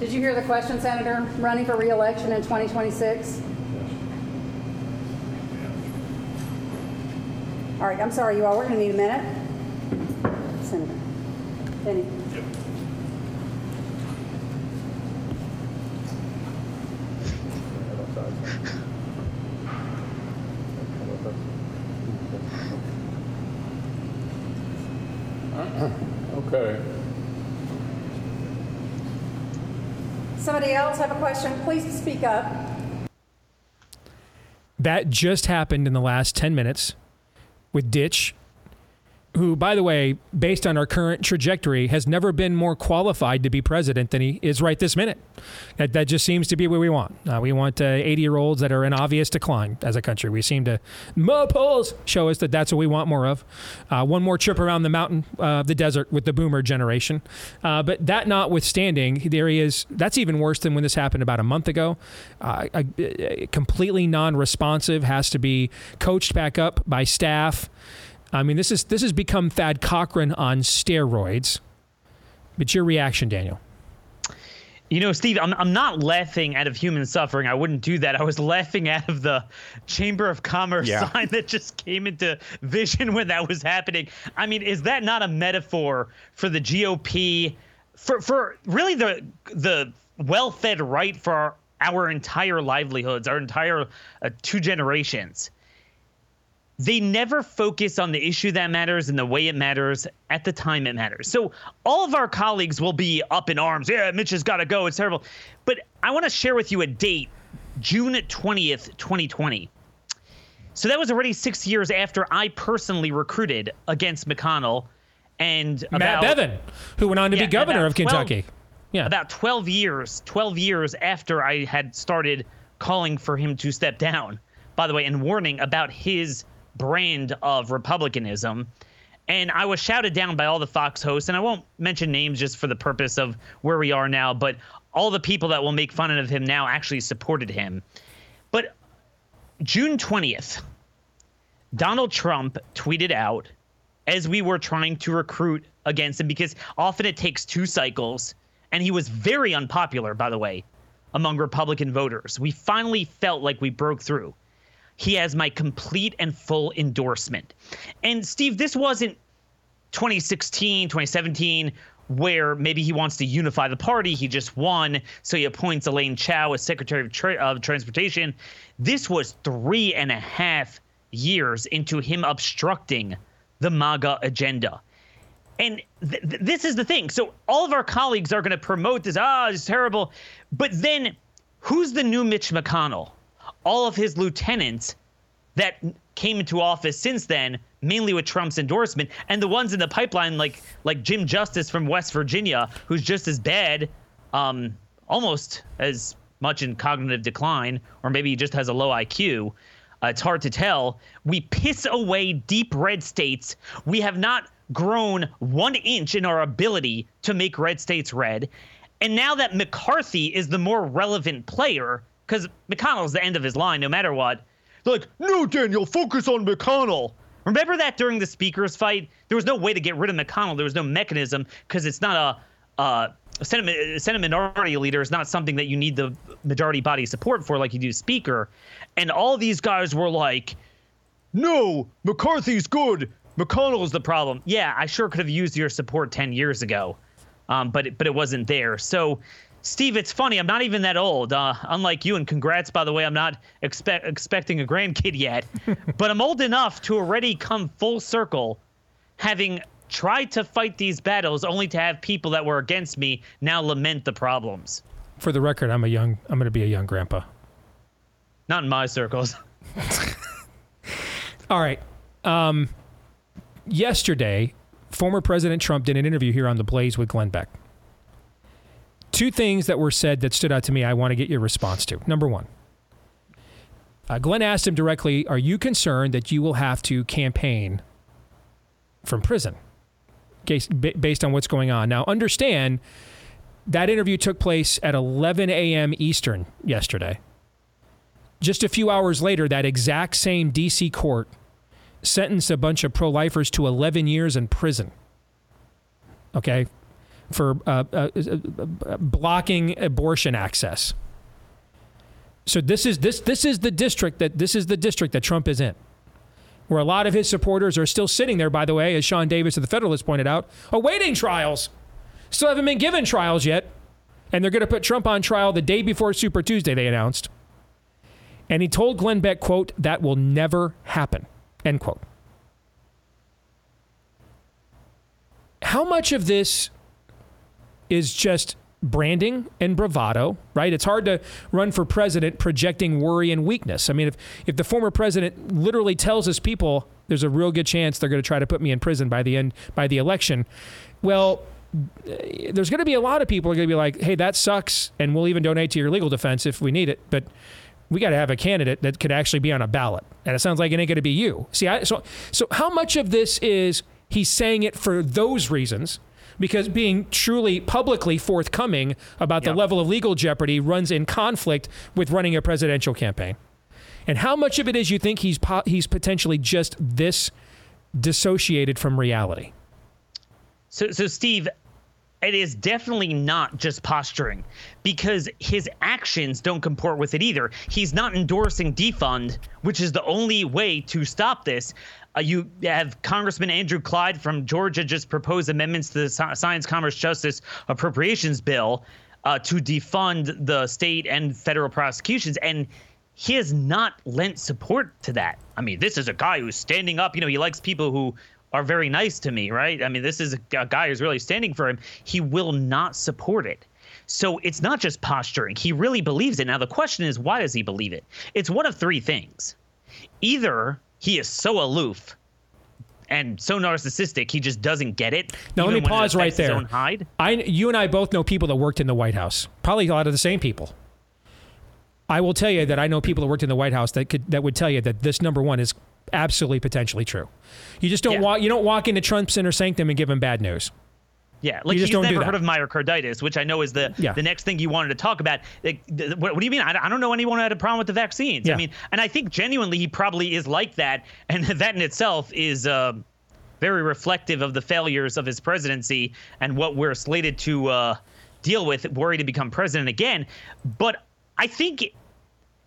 Did you hear the question, Senator? Running for re-election in 2026? All right, I'm sorry, you all. We're going to need a minute. Senator. Benny. okay. Somebody else have a question? Please speak up. That just happened in the last 10 minutes with Ditch, who, by the way, based on our current trajectory, has never been more qualified to be president than he is right this minute. That, that just seems to be what we want. Uh, we want 80 uh, year olds that are in obvious decline as a country. We seem to, polls show us that that's what we want more of. Uh, one more trip around the mountain, uh, the desert with the boomer generation. Uh, but that notwithstanding, there he is. That's even worse than when this happened about a month ago. Uh, completely non responsive, has to be coached back up by staff. I mean, this is this has become Thad Cochran on steroids. But your reaction, Daniel? You know, Steve, I'm, I'm not laughing out of human suffering. I wouldn't do that. I was laughing out of the Chamber of Commerce yeah. sign that just came into vision when that was happening. I mean, is that not a metaphor for the GOP, for for really the the well-fed right for our, our entire livelihoods, our entire uh, two generations? They never focus on the issue that matters and the way it matters at the time it matters. So all of our colleagues will be up in arms. Yeah, Mitch has got to go. It's terrible. But I want to share with you a date, June 20th, 2020. So that was already six years after I personally recruited against McConnell and Matt about, Bevin, who went on to yeah, be governor of Kentucky. 12, yeah. About 12 years, 12 years after I had started calling for him to step down, by the way, and warning about his brand of republicanism. And I was shouted down by all the Fox hosts, and I won't mention names just for the purpose of where we are now, but all the people that will make fun of him now actually supported him. But June 20th, Donald Trump tweeted out as we were trying to recruit against him because often it takes two cycles. And he was very unpopular, by the way, among Republican voters. We finally felt like we broke through. He has my complete and full endorsement. And Steve, this wasn't 2016, 2017, where maybe he wants to unify the party. He just won, so he appoints Elaine Chao as Secretary of, Tra- of Transportation. This was three and a half years into him obstructing the MAGA agenda. And th- th- this is the thing. So all of our colleagues are going to promote this. Ah, it's terrible. But then, who's the new Mitch McConnell? All of his lieutenants that came into office since then, mainly with Trump's endorsement, and the ones in the pipeline, like like Jim Justice from West Virginia, who's just as bad, um, almost as much in cognitive decline, or maybe he just has a low IQ. Uh, it's hard to tell. We piss away deep red states. We have not grown one inch in our ability to make red states red. And now that McCarthy is the more relevant player, because McConnell's the end of his line no matter what, they're like, no, Daniel, focus on McConnell. Remember that during the speakers fight, there was no way to get rid of McConnell. There was no mechanism because it's not a, uh, a Senate, minority leader is not something that you need the majority body support for like you do speaker. And all these guys were like, no, McCarthy's good. McConnell is the problem. Yeah, I sure could have used your support 10 years ago, um, but, but it wasn't there. So Steve, it's funny. I'm not even that old. Uh, unlike you, and congrats, by the way. I'm not expect, expecting a grandkid yet, but I'm old enough to already come full circle, having tried to fight these battles, only to have people that were against me now lament the problems. For the record, I'm a young. I'm going to be a young grandpa. Not in my circles. All right. Um, yesterday, former President Trump did an interview here on the Blaze with Glenn Beck two things that were said that stood out to me I want to get your response to. Number one, uh, Glenn asked him directly, Are you concerned that you will have to campaign from prison based on what's going on? Now, understand that interview took place at 11 a.m. Eastern yesterday. Just a few hours later, that exact same D.C. court sentenced a bunch of pro lifers to 11 years in prison. Okay, for uh, uh, uh, blocking abortion access. So this is this this is the district that this is the district that Trump is in, where a lot of his supporters are still sitting there. By the way, as Sean Davis of the Federalist pointed out, awaiting trials, still haven't been given trials yet, and they're going to put Trump on trial the day before Super Tuesday. They announced, and he told Glenn Beck, "quote That will never happen." End quote. How much of this is just branding and bravado, right? It's hard to run for president projecting worry and weakness. I mean, if, if the former president literally tells his people there's a real good chance they're going to try to put me in prison by the end by the election, well, there's going to be a lot of people are going to be like, "Hey, that sucks," and we'll even donate to your legal defense if we need it, but we got to have a candidate that could actually be on a ballot. And it sounds like it ain't going to be you. See, I, so so how much of this is he's saying it for those reasons? Because being truly publicly forthcoming about the level of legal jeopardy runs in conflict with running a presidential campaign. And how much of it is you think he's po- he's potentially just this dissociated from reality? So, so Steve, it is definitely not just posturing because his actions don't comport with it either. He's not endorsing defund, which is the only way to stop this. Uh, you have Congressman Andrew Clyde from Georgia just proposed amendments to the Science, Commerce, Justice Appropriations Bill uh, to defund the state and federal prosecutions. And he has not lent support to that. I mean, this is a guy who's standing up. You know, he likes people who are very nice to me, right? I mean, this is a, a guy who's really standing for him. He will not support it. So it's not just posturing. He really believes it. Now, the question is, why does he believe it? It's one of three things. Either he is so aloof and so narcissistic he just doesn't get it. Now let me pause right there. I, you and I both know people that worked in the White House. Probably a lot of the same people. I will tell you that I know people that worked in the White House that could that would tell you that this number one is absolutely potentially true. You just don't yeah. walk. You don't walk into Trump's inner sanctum and give him bad news. Yeah, like he's never heard of myocarditis, which I know is the yeah. the next thing you wanted to talk about. Like, what, what, do you mean? I, I, don't know anyone who had a problem with the vaccines. Yeah. I mean, and I think genuinely he probably is like that, and that in itself is uh, very reflective of the failures of his presidency and what we're slated to uh, deal with, worry to become president again. But I think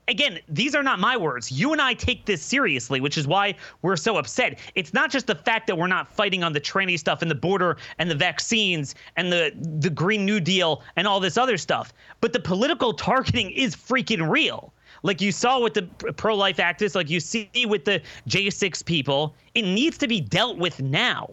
again, these are not my words. You and I take this seriously, which is why we're so upset. It's not just the fact that we're not fighting on the tranny stuff and the border and the vaccines and the the Green New Deal and all this other stuff, but the political targeting is freaking real. Like you saw with the pro life activists, like you see with the J6 people, it needs to be dealt with now.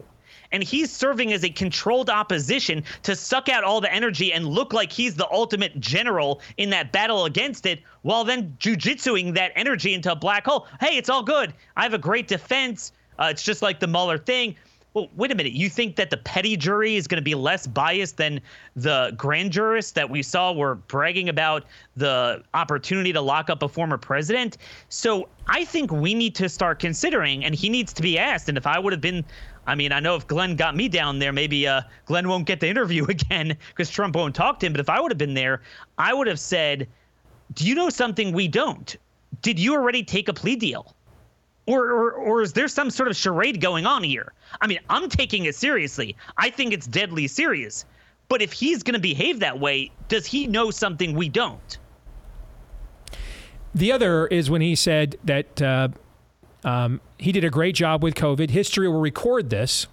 And he's serving as a controlled opposition to suck out all the energy and look like he's the ultimate general in that battle against it, while then jujitsuing that energy into a black hole. Hey, it's all good. I have a great defense. Uh, it's just like the Mueller thing. Well, wait a minute. You think that the petty jury is going to be less biased than the grand jurists that we saw were bragging about the opportunity to lock up a former president? So I think we need to start considering, and he needs to be asked. And if I would have been, I mean, I know if Glenn got me down there, maybe uh, Glenn won't get the interview again because Trump won't talk to him. But if I would have been there, I would have said, Do you know something we don't? Did you already take a plea deal? Or, or, or is there some sort of charade going on here? I mean, I'm taking it seriously. I think it's deadly serious. But if he's going to behave that way, does he know something we don't? The other is when he said that uh, um, he did a great job with COVID. History will record this,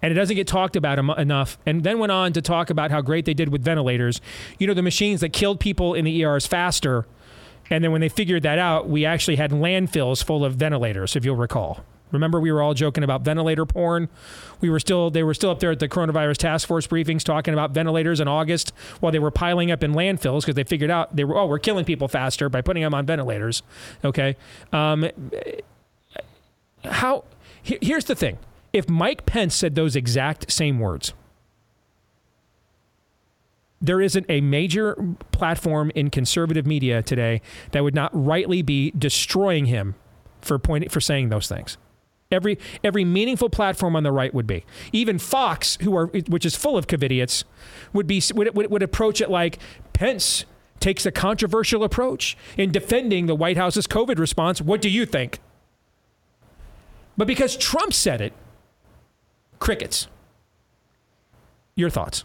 and it doesn't get talked about enough. And then went on to talk about how great they did with ventilators. You know, the machines that killed people in the ERs faster. And then when they figured that out, we actually had landfills full of ventilators, if you'll recall. Remember, we were all joking about ventilator porn. We were still they were still up there at the coronavirus task force briefings talking about ventilators in August while they were piling up in landfills because they figured out they were oh we're killing people faster by putting them on ventilators. Okay, um, how? Here's the thing: if Mike Pence said those exact same words, there isn't a major platform in conservative media today that would not rightly be destroying him for point for saying those things. Every every meaningful platform on the right would be. Even Fox, who are which is full of covidiots, would be would, would, would approach it like Pence takes a controversial approach in defending the White House's COVID response. What do you think? But because Trump said it, crickets. Your thoughts?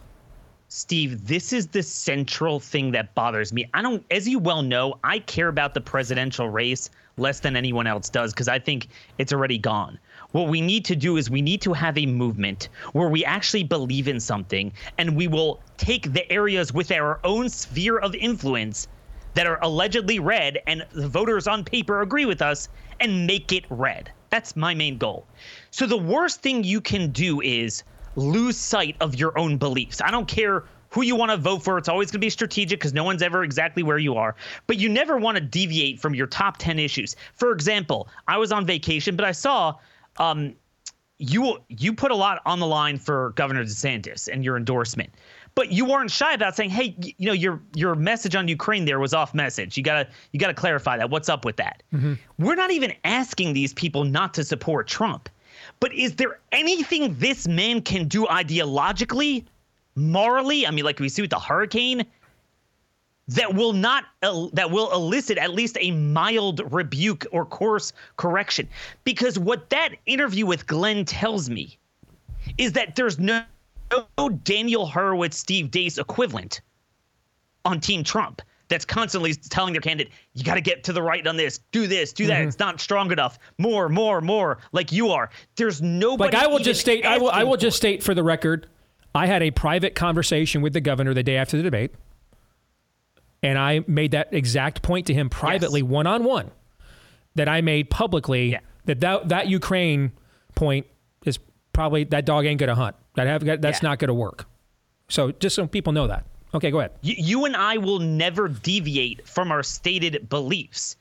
Steve, this is the central thing that bothers me. I don't, as you well know, I care about the presidential race less than anyone else does because I think it's already gone. What we need to do is we need to have a movement where we actually believe in something and we will take the areas with our own sphere of influence that are allegedly red and the voters on paper agree with us and make it red. That's my main goal. So the worst thing you can do is lose sight of your own beliefs. I don't care who you want to vote for. It's always going to be strategic because no one's ever exactly where you are. But you never want to deviate from your top 10 issues. For example, I was on vacation, but I saw um, you you put a lot on the line for Governor DeSantis and your endorsement. But you weren't shy about saying, "Hey, you know, your your message on Ukraine there was off message. You gotta you gotta clarify that. What's up with that?" Mm-hmm. We're not even asking these people not to support Trump. But is there anything this man can do ideologically morally, I mean, like we see with the hurricane, that will not uh, that will elicit at least a mild rebuke or course correction because what that interview with Glenn tells me is that there's no, no Daniel Horowitz Steve Deace equivalent on team Trump that's constantly telling their candidate you got to get to the right on this. Do this do that. Mm-hmm. it's not strong enough. More more more like you are. There's nobody like I will just state I will I will just state for the record I had a private conversation with the governor the day after the debate, and I made that exact point to him privately, one on one, that I made publicly yeah. that, that that Ukraine point probably that dog ain't gonna hunt. That have that's yeah. not gonna work. So just so people know that. Okay, go ahead. You, you and I will never deviate from our stated beliefs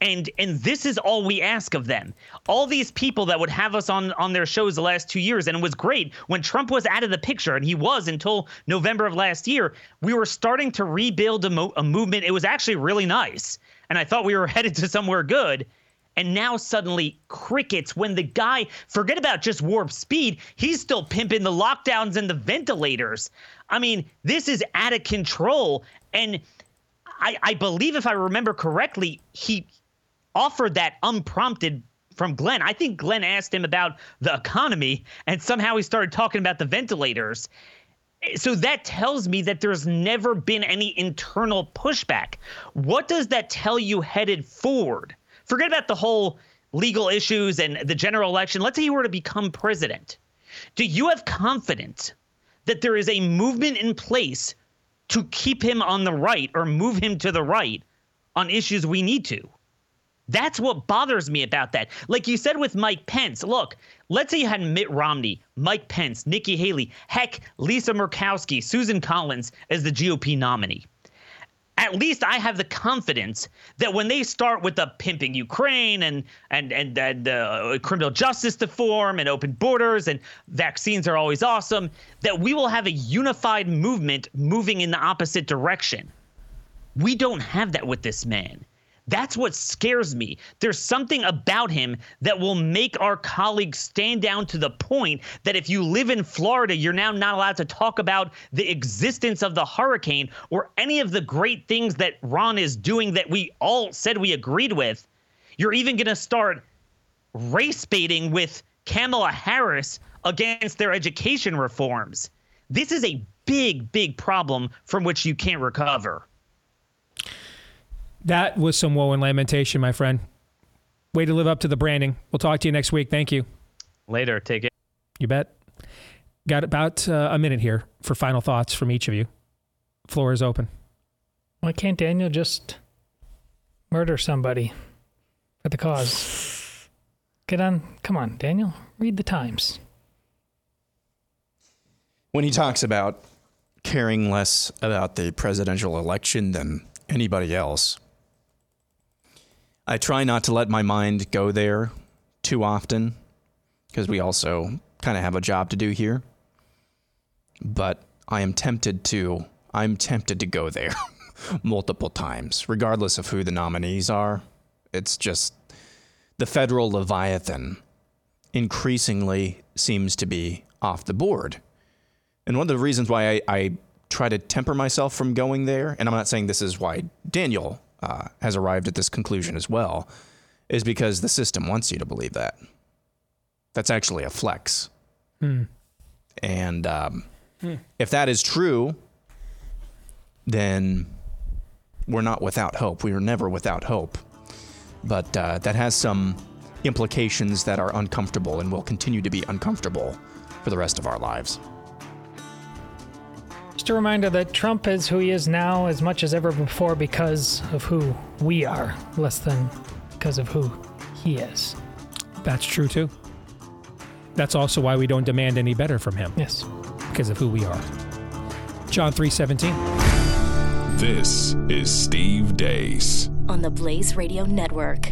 and and this is all we ask of them all these people that would have us on on their shows the last two years and it was great when trump was out of the picture and he was until november of last year we were starting to rebuild a, mo- a movement it was actually really nice and i thought we were headed to somewhere good and now suddenly crickets when the guy forget about just warp speed he's still pimping the lockdowns and the ventilators i mean this is out of control and I, I believe if I remember correctly, he offered that unprompted from Glenn. I think Glenn asked him about the economy, and somehow he started talking about the ventilators. So that tells me that there's never been any internal pushback. What does that tell you headed forward? Forget about the whole legal issues and the general election. Let's say he were to become president. Do you have confidence that there is a movement in place to keep him on the right or move him to the right on issues we need to? That's what bothers me about that. Like you said with Mike Pence, look, let's say you had Mitt Romney, Mike Pence, Nikki Haley, heck, Lisa Murkowski, Susan Collins as the GOP nominee. At least I have the confidence that when they start with the pimping Ukraine and and and, and uh, criminal justice reform and open borders and vaccines are always awesome, that we will have a unified movement moving in the opposite direction. We don't have that with this man. That's what scares me. There's something about him that will make our colleagues stand down to the point that if you live in Florida, you're now not allowed to talk about the existence of the hurricane or any of the great things that Ron is doing that we all said we agreed with. You're even going to start race baiting with Kamala Harris against their education reforms. This is a big, big problem from which you can't recover. That was some woe and lamentation, my friend. Way to live up to the branding. We'll talk to you next week. Thank you. Later. Take it. You bet. Got about uh, a minute here for final thoughts from each of you. Floor is open. Why can't Daniel just murder somebody for the cause? Get on. Come on, Daniel. Read the Times. When he talks about caring less about the presidential election than anybody else, I try not to let my mind go there too often because we also kind of have a job to do here. But I am tempted to I'm tempted to go there multiple times regardless of who the nominees are. It's just the federal leviathan increasingly seems to be off the board. And one of the reasons why I, I try to temper myself from going there, and I'm not saying this is why Daniel uh, has arrived at this conclusion as well, is because the system wants you to believe that. That's actually a flex. Hmm. And um, Hmm. if that is true, then we're not without hope. We are never without hope. But uh, that has some implications that are uncomfortable and will continue to be uncomfortable for the rest of our lives. Just a reminder that Trump is who he is now as much as ever before because of who we are, less than because of who he is. That's true too. That's also why we don't demand any better from him. Yes. Because of who we are. John 3:17. This is Steve Deace. on the Blaze Radio Network.